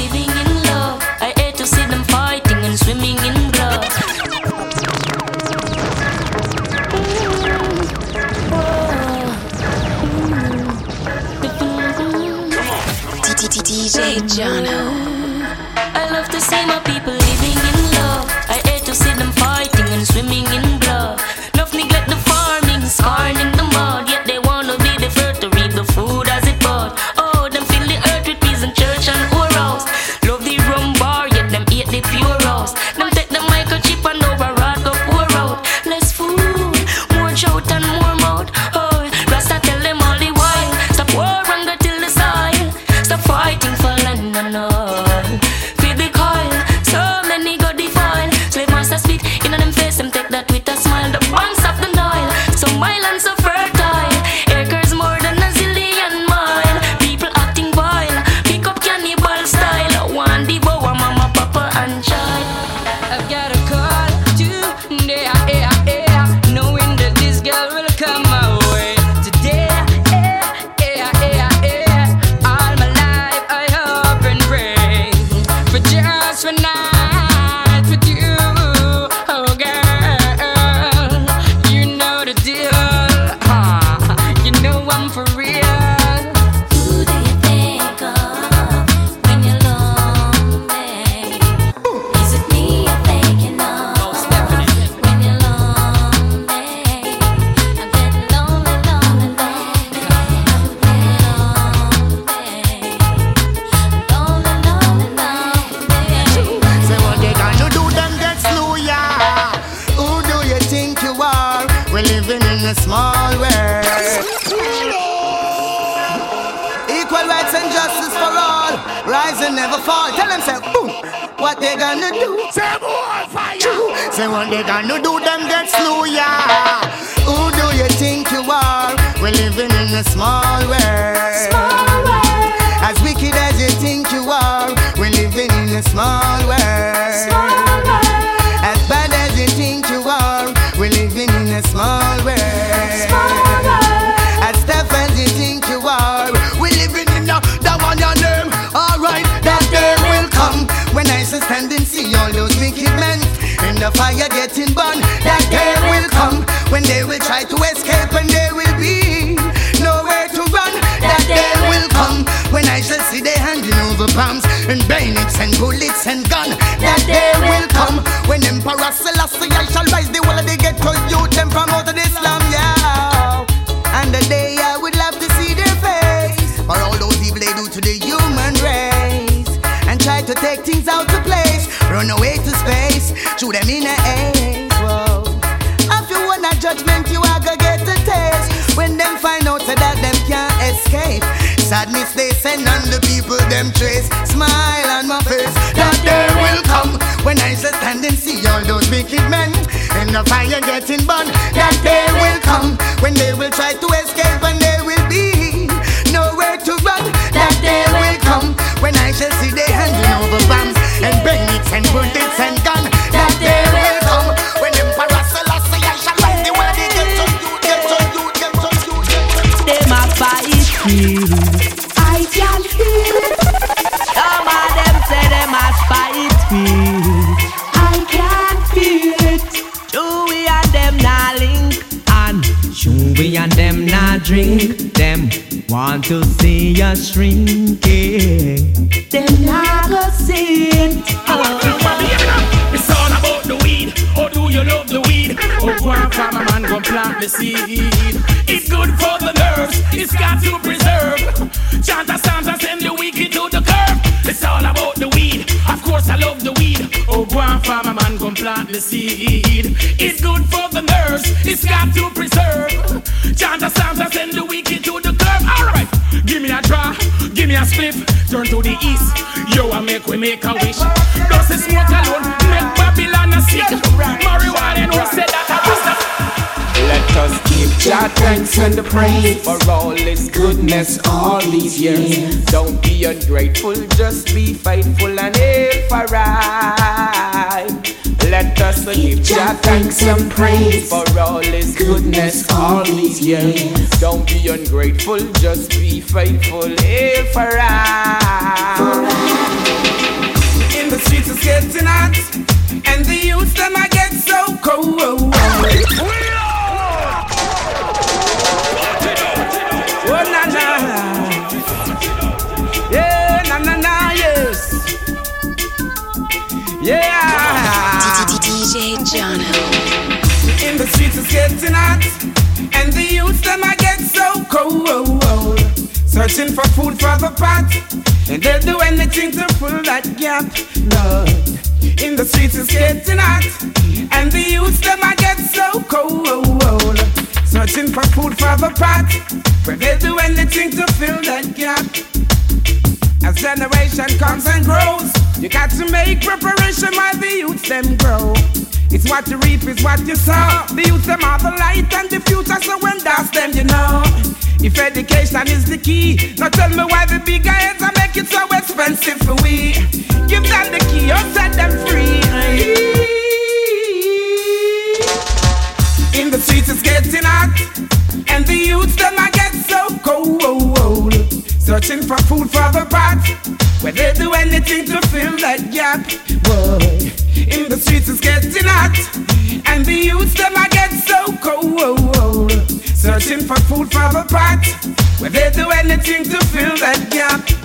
DJ Jono. I love to see my people living in love. I hate to see them fighting and swimming in Run away to space, shoot them in the air. Whoa. you want a judgment, you are gonna get a taste. When them find out that them can't escape. Sadness they send on the people them trace. Smile on my face, that day will come. When I shall stand and see all those wicked men in the fire getting burned. That day will come when they will try to escape and they will be nowhere to run. That day will come when I shall see they handing over bombs and bayonets and bullets and guns. That day will come when Emperor Selassie I shall rise the world. He gets on you, gets on you, gets on you, gets on you. Them a fight feel. I can feel it. Some of them say them a fight feel. I can feel it. Chewy and them na link and Chewy and them na drink. Want to see us shrinking. Them na go see it. It's all about the weed. Or do you love the weed? Oh, go and farm a man, go plant the seed. It's good for the nerves. It's got to preserve. Chant a psalms and send the wicked to the curb. It's all about the weed. Of course, I love the weed. Oh, go and farm a man, go plant the seed. It's good for the nerves. It's got to preserve. Chant a psalms and send the wicked me a. Turn to the east. Yo, I make we make a wish. Does smoke alone make Babylon a sick? Marijuana that I Let us give Jah thanks and the praise for all His goodness all these years. Don't be ungrateful, just be faithful and aim for right. Let us give Jah thanks and praise for all His goodness all these years. Don't be ungrateful, just be faithful, aim for. In the streets it's getting hot, and the youth them I get so cold. Streets it's getting hot, and the youth them I get so cold. Searching for food for the pot, and they'll do anything to fill that gap. Lord, in the streets it's getting hot, and the youth them I get so cold. Searching for food for the pot, but they'll do anything to fill that gap. As generation comes and grows, you got to make preparation while the youth them grow. It's what you reap, it's what you sow. The youth them are the light and the future, so when that's them, you know. If education is the key, now tell me why the big heads are make it so expensive for we. Give them the key or set them free. In the streets it's getting hot, and the youths them I get so cold. Searching for food for the pot, where they do anything to fill that gap. Boy, in the streets it's getting hot, and the youths them I get so cold. Searching for food for the pot, where they do anything to fill that gap.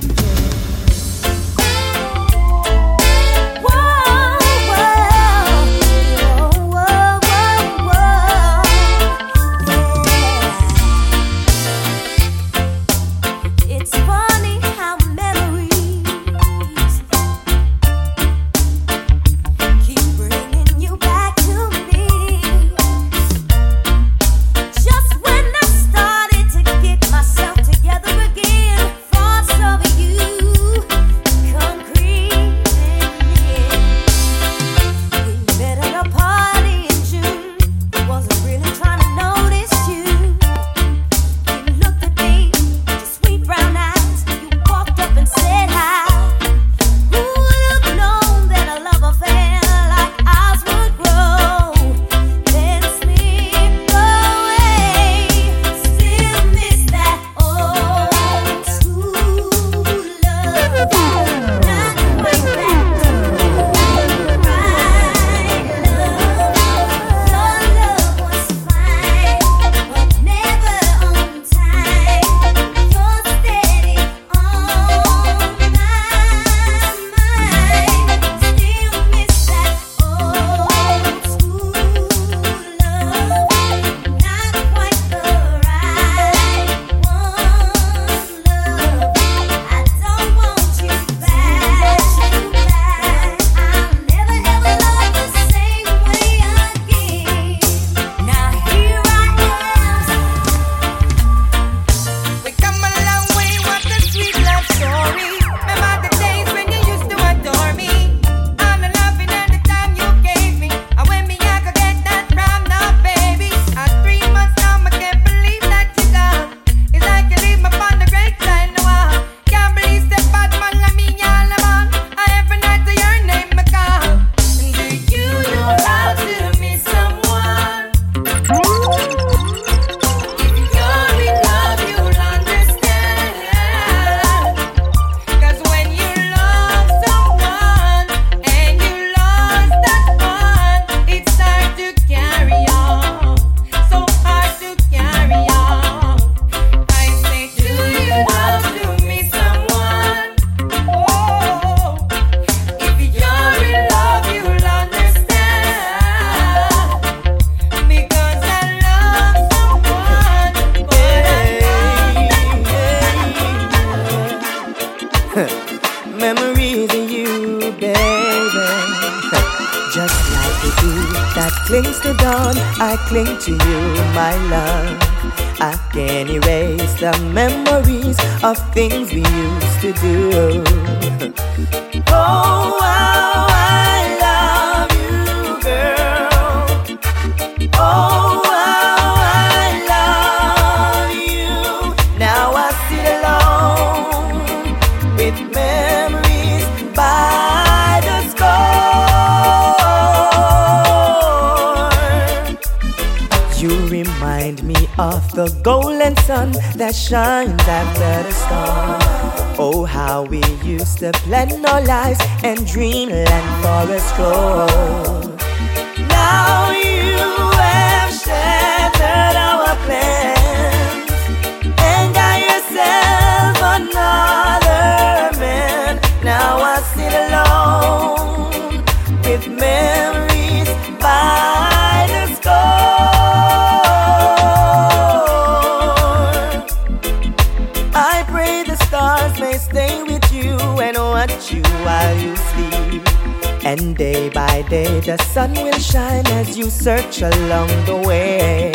Day by day the sun will shine as you search along the way.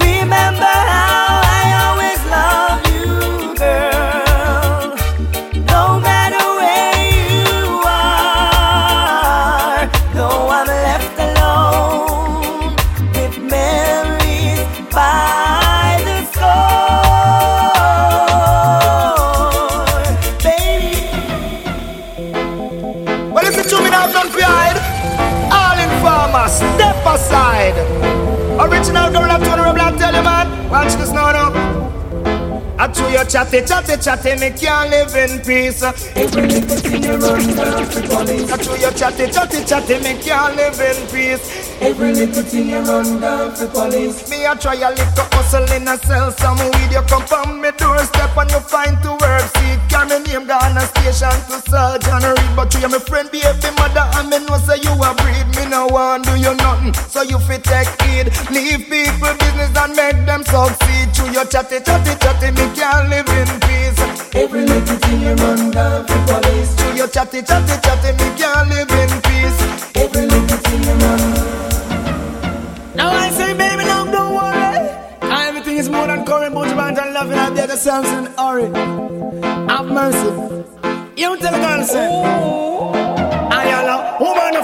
Remember how Chew your chatty, chatty, chatty, me can't live in peace. Every little thing you run down for police. Chew your chatty, chatty, chatty, me can't live in peace. Every little thing you run down for police. Me I try a little hustle in a sell some weed. You come from me doorstep and you find to work. See, carry me name gone a station to surgeon read. But you my friend, baby mother, and me know say you a breed. Me no want do you nothing, so you fit take heed. Leave people business and make them succeed. Chatty, chatty, chatty, me can't live in peace. Every little thing you run down for police. Chew your chatty, chatty, chatty, me can't live in peace.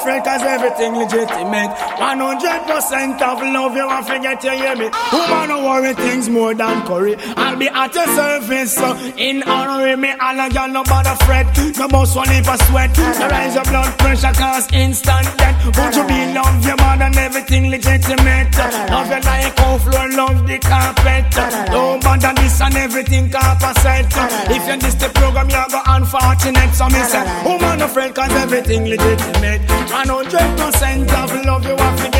Cause everything legitimate. 100% of love you want forget you hear me. Woman don't worry things more than curry. I'll be at your service so in honor me All a girl no bother fret. No boss one heap of sweat. No rise your blood pressure cause instant death. Would you be love your man and everything legitimate? Love you like how floor love the carpet. Don't bother this and everything composite If you diss the program you go unfortunate So me say woman afraid cause everything legitimate 100% of love you have to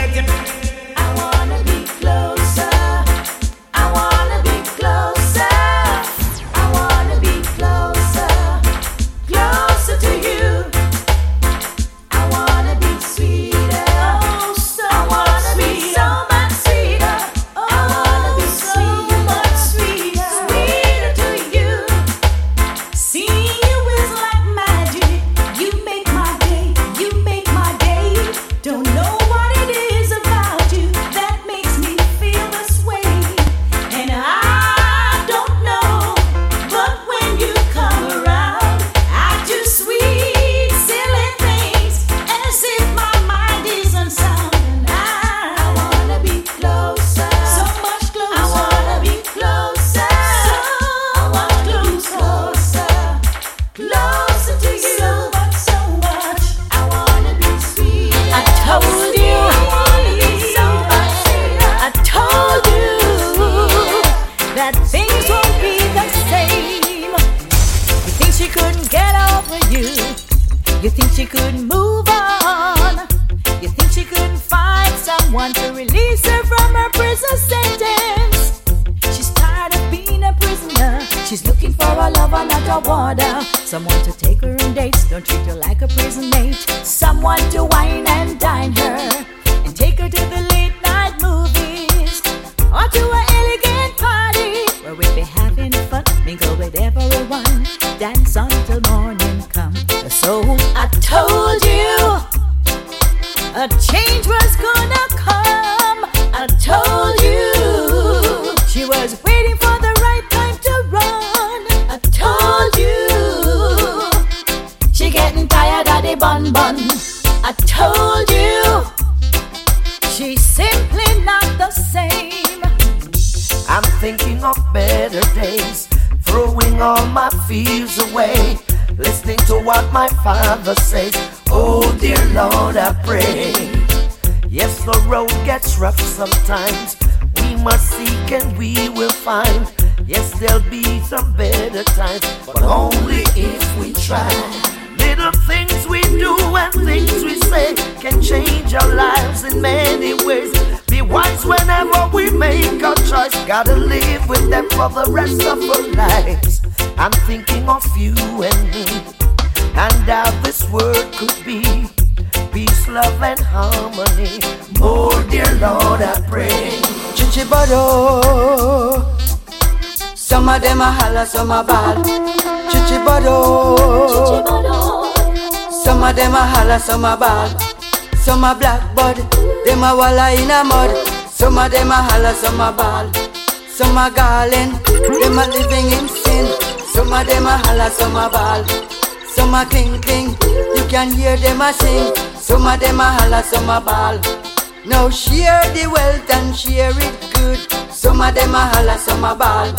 for the rest of our lives. I'm thinking of you and me, and how this world could be. Peace, love, and harmony. Oh, dear Lord, I pray. Chichibado. Some of them a holla, some a ball. Chichibado. Some of them a holla, some a ball. Some a blackbird, them a walla in a mud. Some of them a holla, some a ball. Some a garland, them a living in sin. Some of them a holla, some a ball. Some a cling cling, you can hear them a sing. Some of them a holla, some a ball. Now share the wealth and share it good. Some of them a holla, some a ball.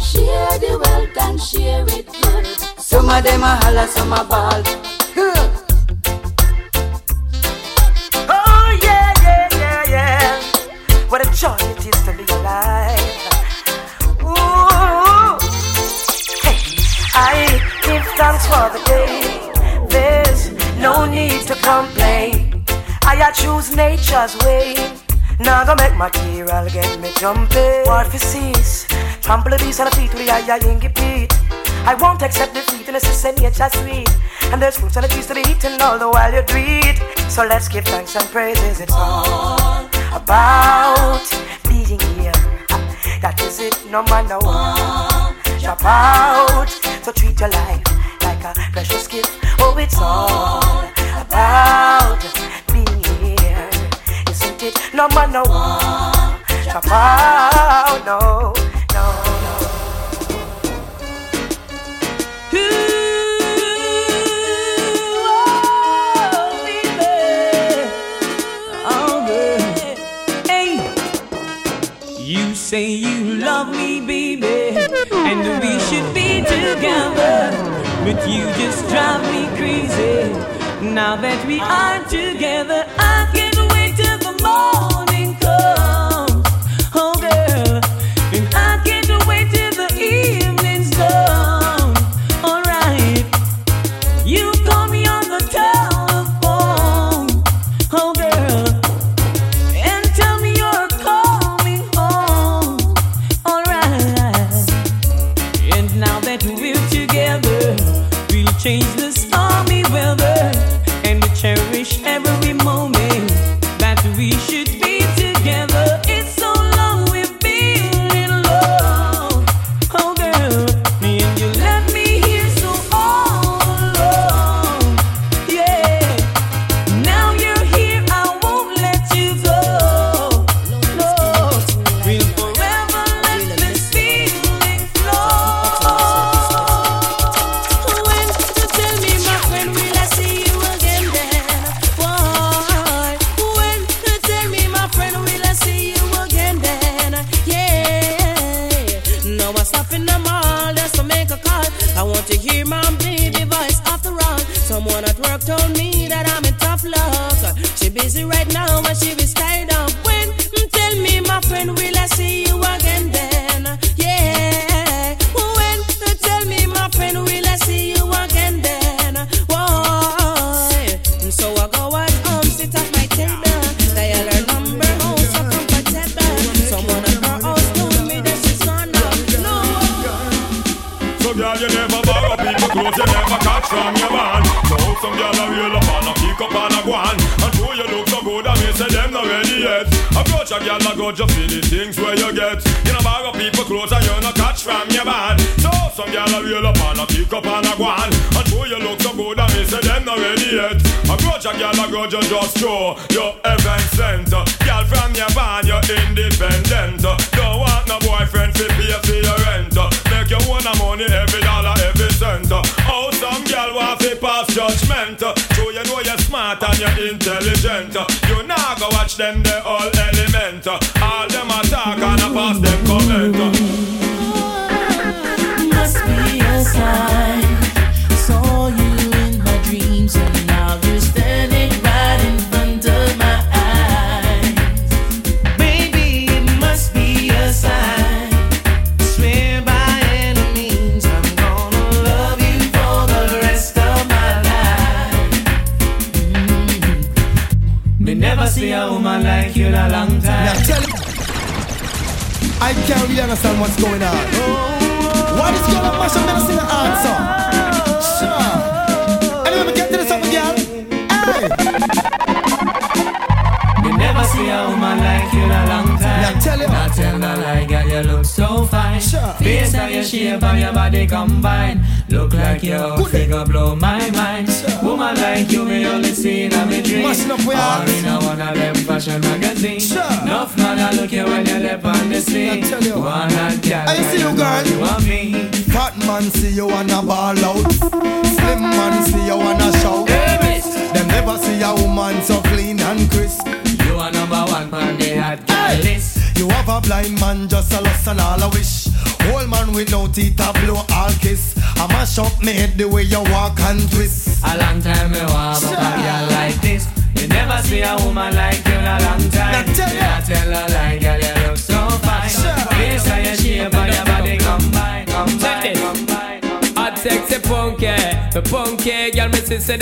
Share the wealth and share it good. Some of them a holla, some a ball. Material get me jumping. What for cease? Trample the beast on the feet with the eye ingy Pete. I won't accept defeat in a system nature sweet. And there's fruits and the trees to be eaten all the while you do it. So let's give thanks and praises. It's all about being here. That is it, no matter what. Jump out, so treat your life like a precious gift. Oh, it's all about isn't it? No matter what. Jump out, oh, no, no, no. Oh, girl. You say you love me, baby, and we should be together. But you just drive me crazy. Now that we are together, I can't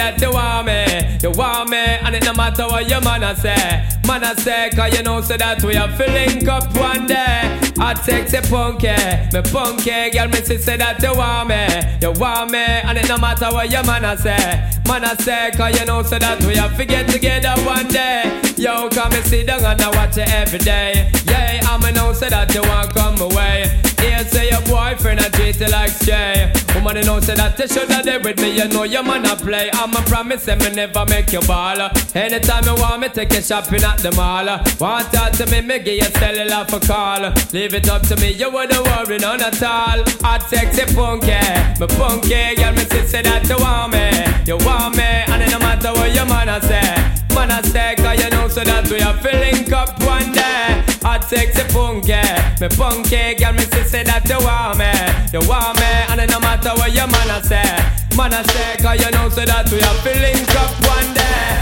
that you want me, you want me, and it no matter what your man a say, man a say, cause you know say that we are filling up one day. Hot sexy punky, me punky. Girl, me say that you want me, you want me, and it no matter what your man a say, man I say, cause you know say that we have to get together one day. Yo, come and sit down and I watch you every day. Yeah, I'ma know say that you want come away. Here say your boyfriend a treat you like stray. Woman, you know say that you shoulda there with me. You know your man a play. I'ma promise him me never make you ball. Anytime you want me, take you shopping at the mall. Want talk to me, me give you cellular for call. Leave it up to me, you wouldn't worry none at all. Hot sexy punky, me punky girl, me say that you want me, you want me, and it no matter what your man a say. Man a say, cause you know so that we are filling up one day. Hot sexy punky, me punky girl, me say say that you want me, you want me, and it no matter what your man a say. Man a say, cause you know so that we are filling up one day.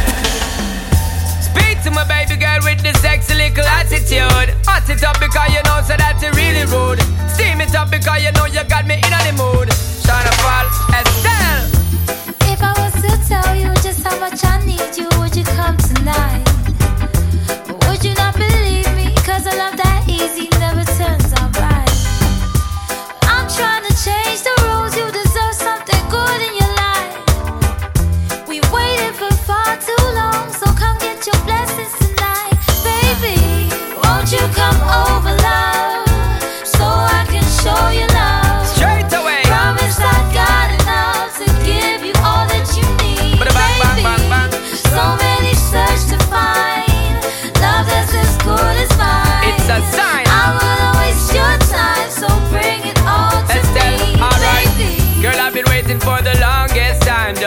Speak to my baby girl with the sexy little attitude. Hot it up because you know so that you really rude. Steam it up because you know you got me in the mood. Shine fall, Estelle. You just how much I need you, when you come tonight? Would you not believe me? 'cause I love that easy never turns around I'm trying to the roses you deserve something good in your life. We waited for far too long so come get your blessings tonight? Or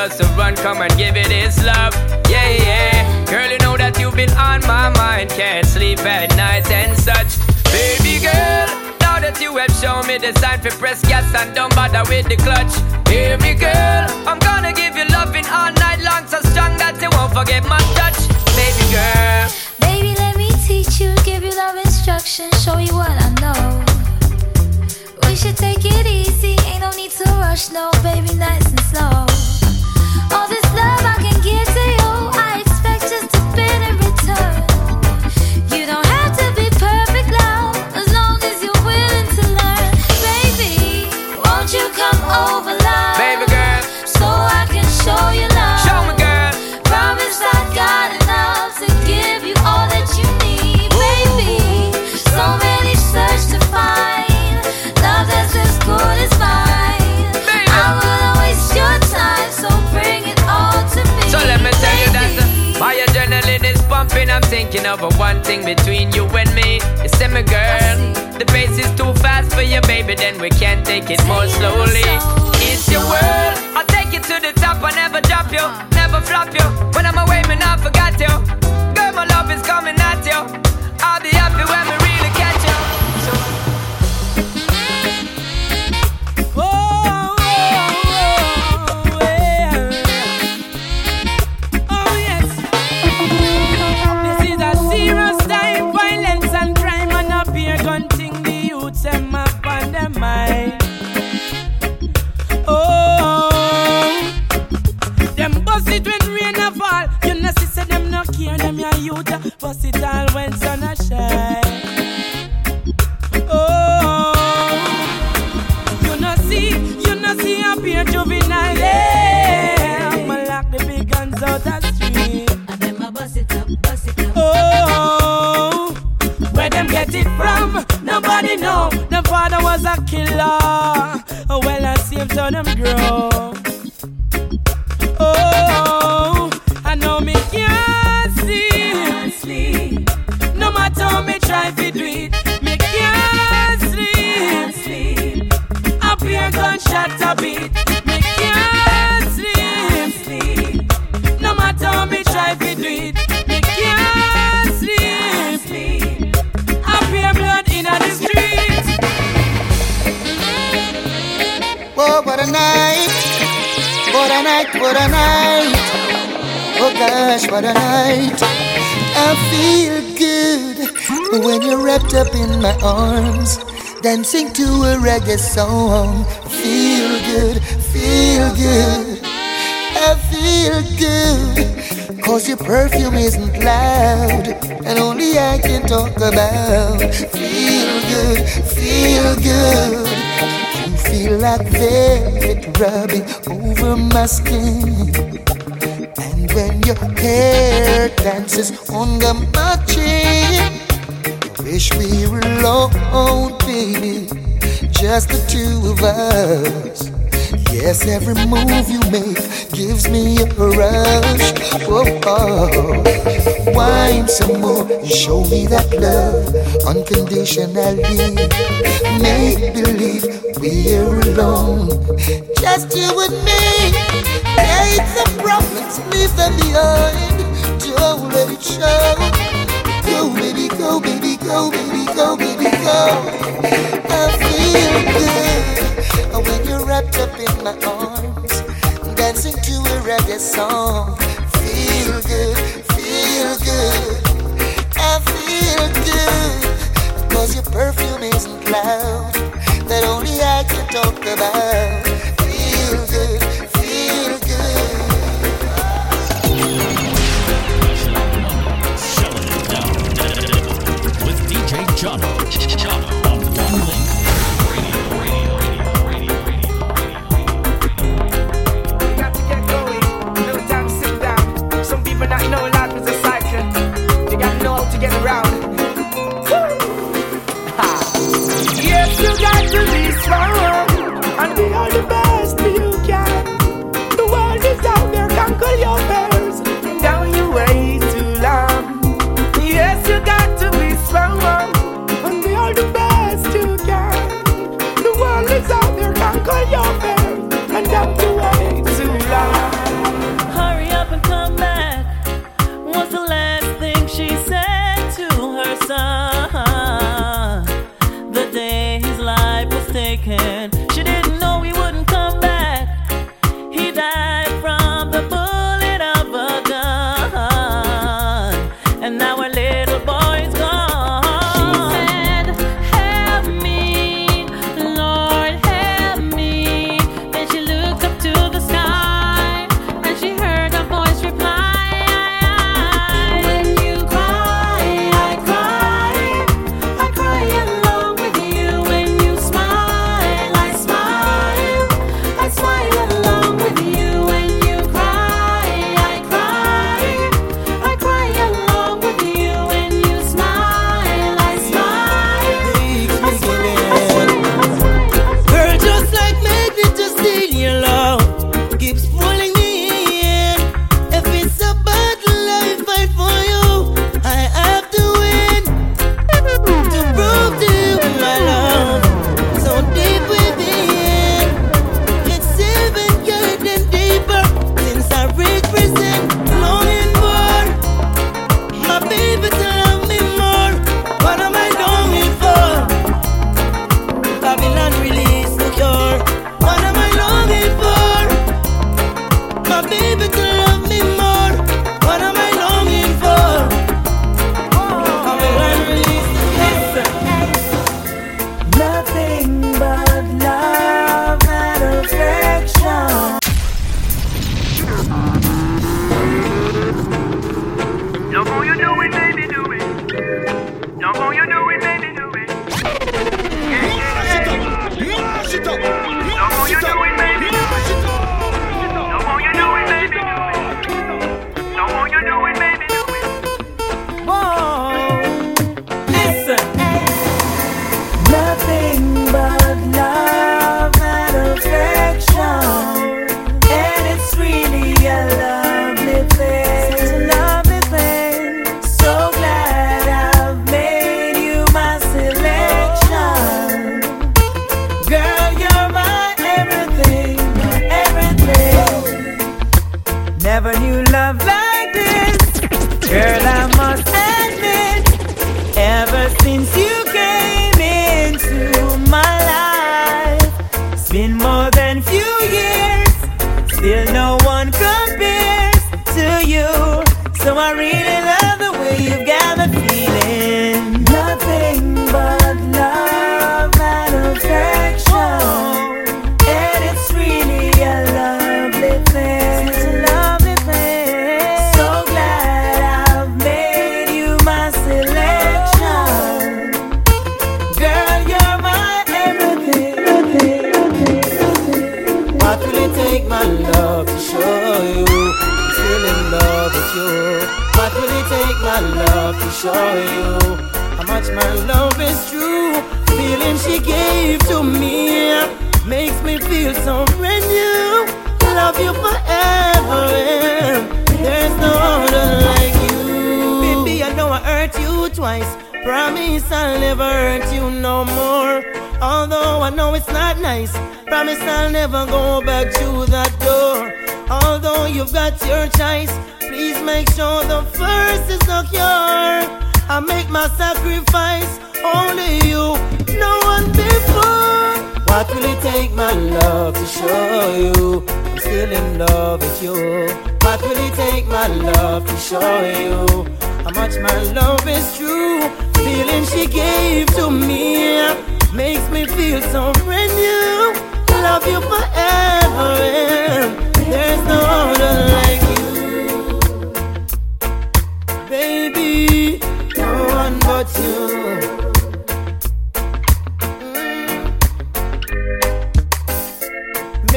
just to run, come and give it its love. Yeah, yeah. Girl, you know that you've been on my mind. Can't sleep at night and such. Baby girl, now that you have shown me the sign for press gas and don't bother with the clutch. Hear me, girl. I'm gonna give you loving all night long, so strong that you won't forget my touch. Baby girl. Baby, let me teach you, give you love instruction, show you what I know. We should take it easy, ain't no need to rush, no, baby, nice and slow. I'm thinking of a one thing between you and me. You see me, girl. The pace is too fast for you, baby. Then we can't take it more slowly. It's your world. I'll take you to the top. I never drop you, uh. never flop you. When I'm away, man, I forgot you. Girl, my love is coming at you. I'll be happy when we care, them your youth, bust it all when sun a shine. Oh, you know see, you know see a pure juvenile. Yeah, I'ma lock the big guns out the street. and them a bust it up, bust it up. Oh, where them get it from? Nobody know. The father was a killer. Well, I saved how them grow. arms, dancing to a reggae song. I feel good, feel good, I feel good. Cause your perfume isn't loud, and only I can talk about. Feel good, feel good. You feel like velvet rubbing over my skin and when your hair dances on the I Wish we were alone, baby. Just the two of us. Yes, every move you make gives me a rush. Oh. wine some more and show me that love unconditionally. Make believe we're alone, just you and me. Hate the problems, leave them behind. Don't let it show go, baby, go, baby, go, baby, go, baby, go. I feel good when you're wrapped up in my arms, dancing to a reggae song. Feel good, feel good. I feel good, cause your perfume isn't loud, that only I can talk about.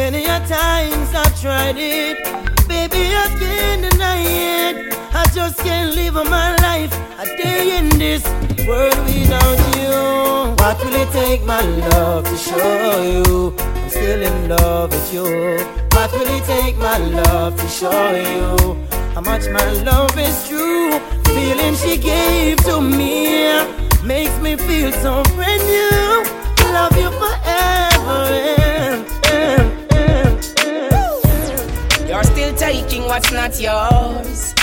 Many a times I've tried it, baby, I can't deny it. I just can't live my life a day in this world without you. What will it take, my love, to show you? I'm still in love with you. What will it take, my love, to show you? How much my love is true. The feeling she gave to me makes me feel so brand new. Love you forever. Taking what's not yours.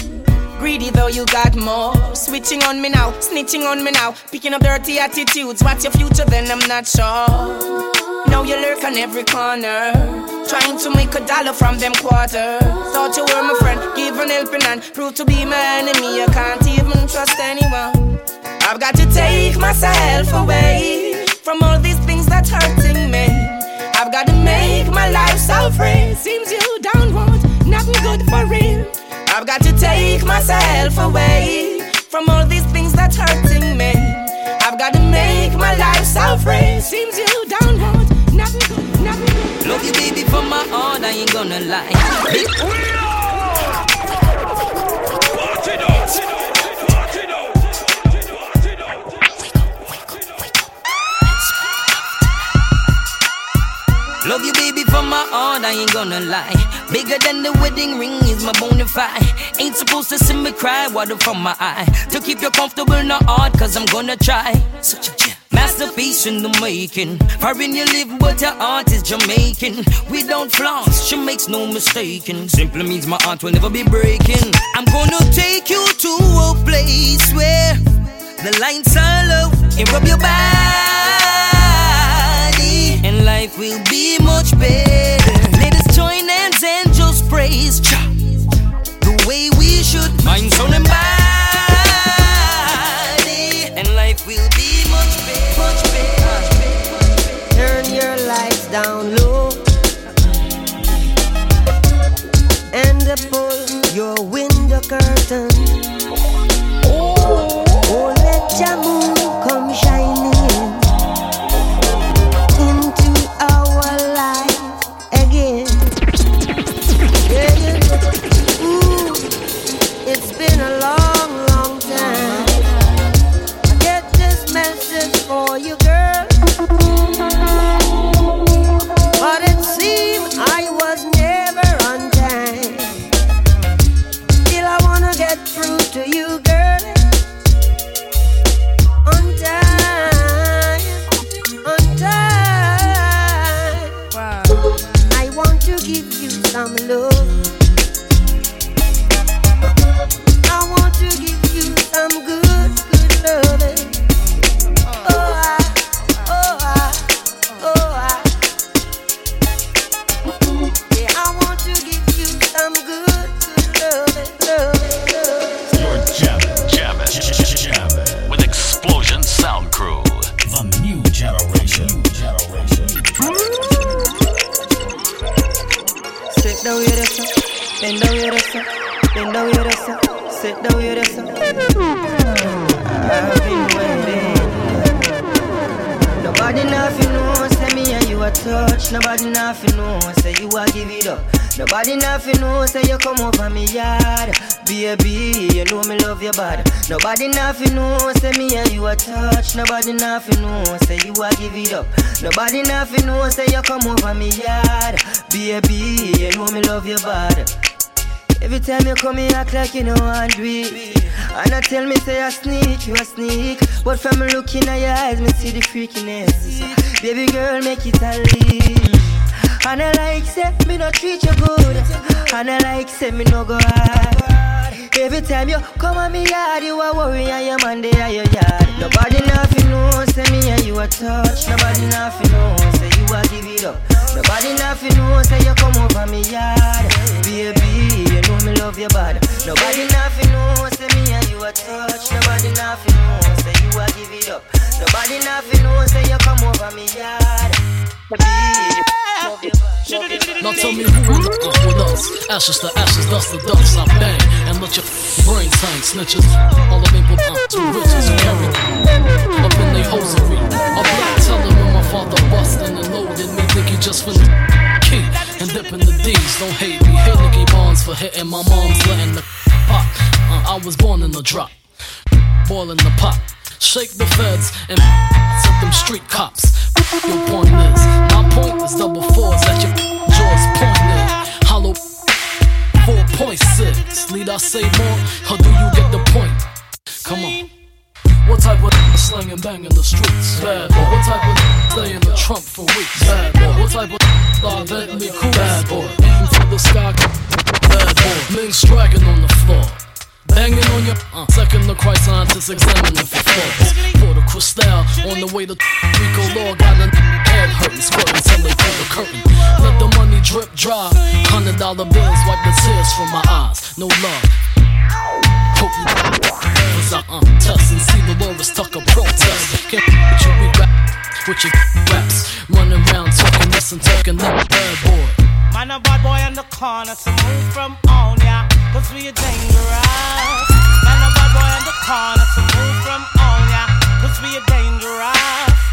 Greedy though you got more. Switching on me now, snitching on me now. Picking up dirty attitudes. What's your future then? I'm not sure. Now you lurk on every corner. Trying to make a dollar from them quarters. Thought you were my friend, give an helping hand. Prove to be my enemy, I can't even trust anyone. I've got to take myself away from all these things that's hurting me. I've got to make my life so free. Seems you don't good for real. I've got to take myself away from all these things that's hurting me. I've got to make my life so free. Seems you don't want nothing good, nothing good. Love you, baby, from my heart, I ain't gonna lie. Love you, baby, from my heart, I ain't gonna lie. Bigger than the wedding ring is my bona fide. Ain't supposed to see me cry, water from my eye. To keep you comfortable, not hard, cause I'm gonna try. Such a gem. Masterpiece in the making. Foreign you live, but your heart is Jamaican. We don't floss, she makes no mistaking. Simply means my heart will never be breaking. I'm gonna take you to a place where the lights are low and rub your body, life will be much better. Let us join hands and just praise Jah the way we should. Mind, soul, and body, and life will be much better. Turn your lights down low and pull your window curtain. Oh, let your moon to you, Sit down with us, bend down with us, bend down with us, sit down with us. I've been waiting. Nobody nothing know, say me and you a touch. Nobody nothing know, say you a give it up. Nobody nothing know, say you come over me yard. Baby, you know me love you body. Nobody nothing know, say me and you a touch. Nobody nothing know, say you a give it up. Nobody nothing know, say you come over me yard. Baby, you know me love you body. Every time you come, you act like you know want do it. And I tell me say I sneak, you a sneak. But from looking at your eyes, me see the freakiness. Baby girl, make it a leave. And I like say me no treat you good. And I like say me no go hard. Every time you come on me yard, you a worry and your man at your yard. Nobody nothing know, say me and you a touch. Nobody nothing know, say you a give it up. Nobody nothing know, say you come over me yard. Baby, you know me love your body. Nobody nothing know, say me and you a touch. Nobody nothing know, say you a give it up. Nobody nothing know, say you come over me yard. Baby, love your body. Now tell me who the uh, with us? Ashes to ashes, dust to dust. I bang and let your brain tank snitches. All the people uh, to riches carry up in they hosiery. A black teller when my father bustin' and loaded me. Think he just finna key and dip in the D's. Don't hate me. Hate Nicky Barnes for hitting my mom's letting the pop. Uh, I was born in the drop, boiling the pot. Shake the feds and set them street cops. Your point is, my point is double fours at your jaws pointed. Hollow 4.6. Need I say more, or do you get the point? Come on. What type of slang and bang in the streets? Bad boy. What type of stay in the trunk for weeks? Bad boy. What type of start Bentley cool? Bad boy. Aim for the sky. Bad boy. Men striking on the floor. Banging on your uh, second the Christ scientists examining for flaws. Pour the crystal on the way to RICO Law got a head hurting, squirting till they pull the curtain. Let the money drip dry. Hundred dollar bills wipe the tears from my eyes. No love. Hope you Cause I uh, test and C. Delores Tucker protest. Can't with you, we rap with your raps. Running around talking this and talking that bad boy. Man, a bad boy in the corner, so move from on ya, cause we are dangerous. Man, a bad boy in the corner, so move from on ya, cause we are dangerous.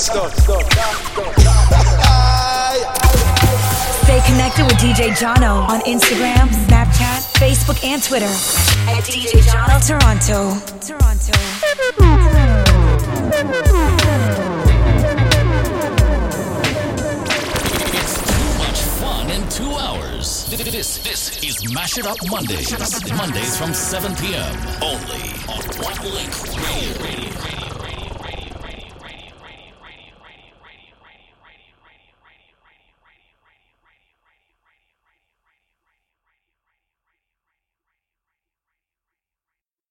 Stay connected with DJ Jono on Instagram, Snapchat, Facebook, and Twitter at DJ Jono Toronto. Toronto. It's too much fun in two hours. This this is Mash It Up Mondays. Mondays from 7 p.m. Only on One Link Radio.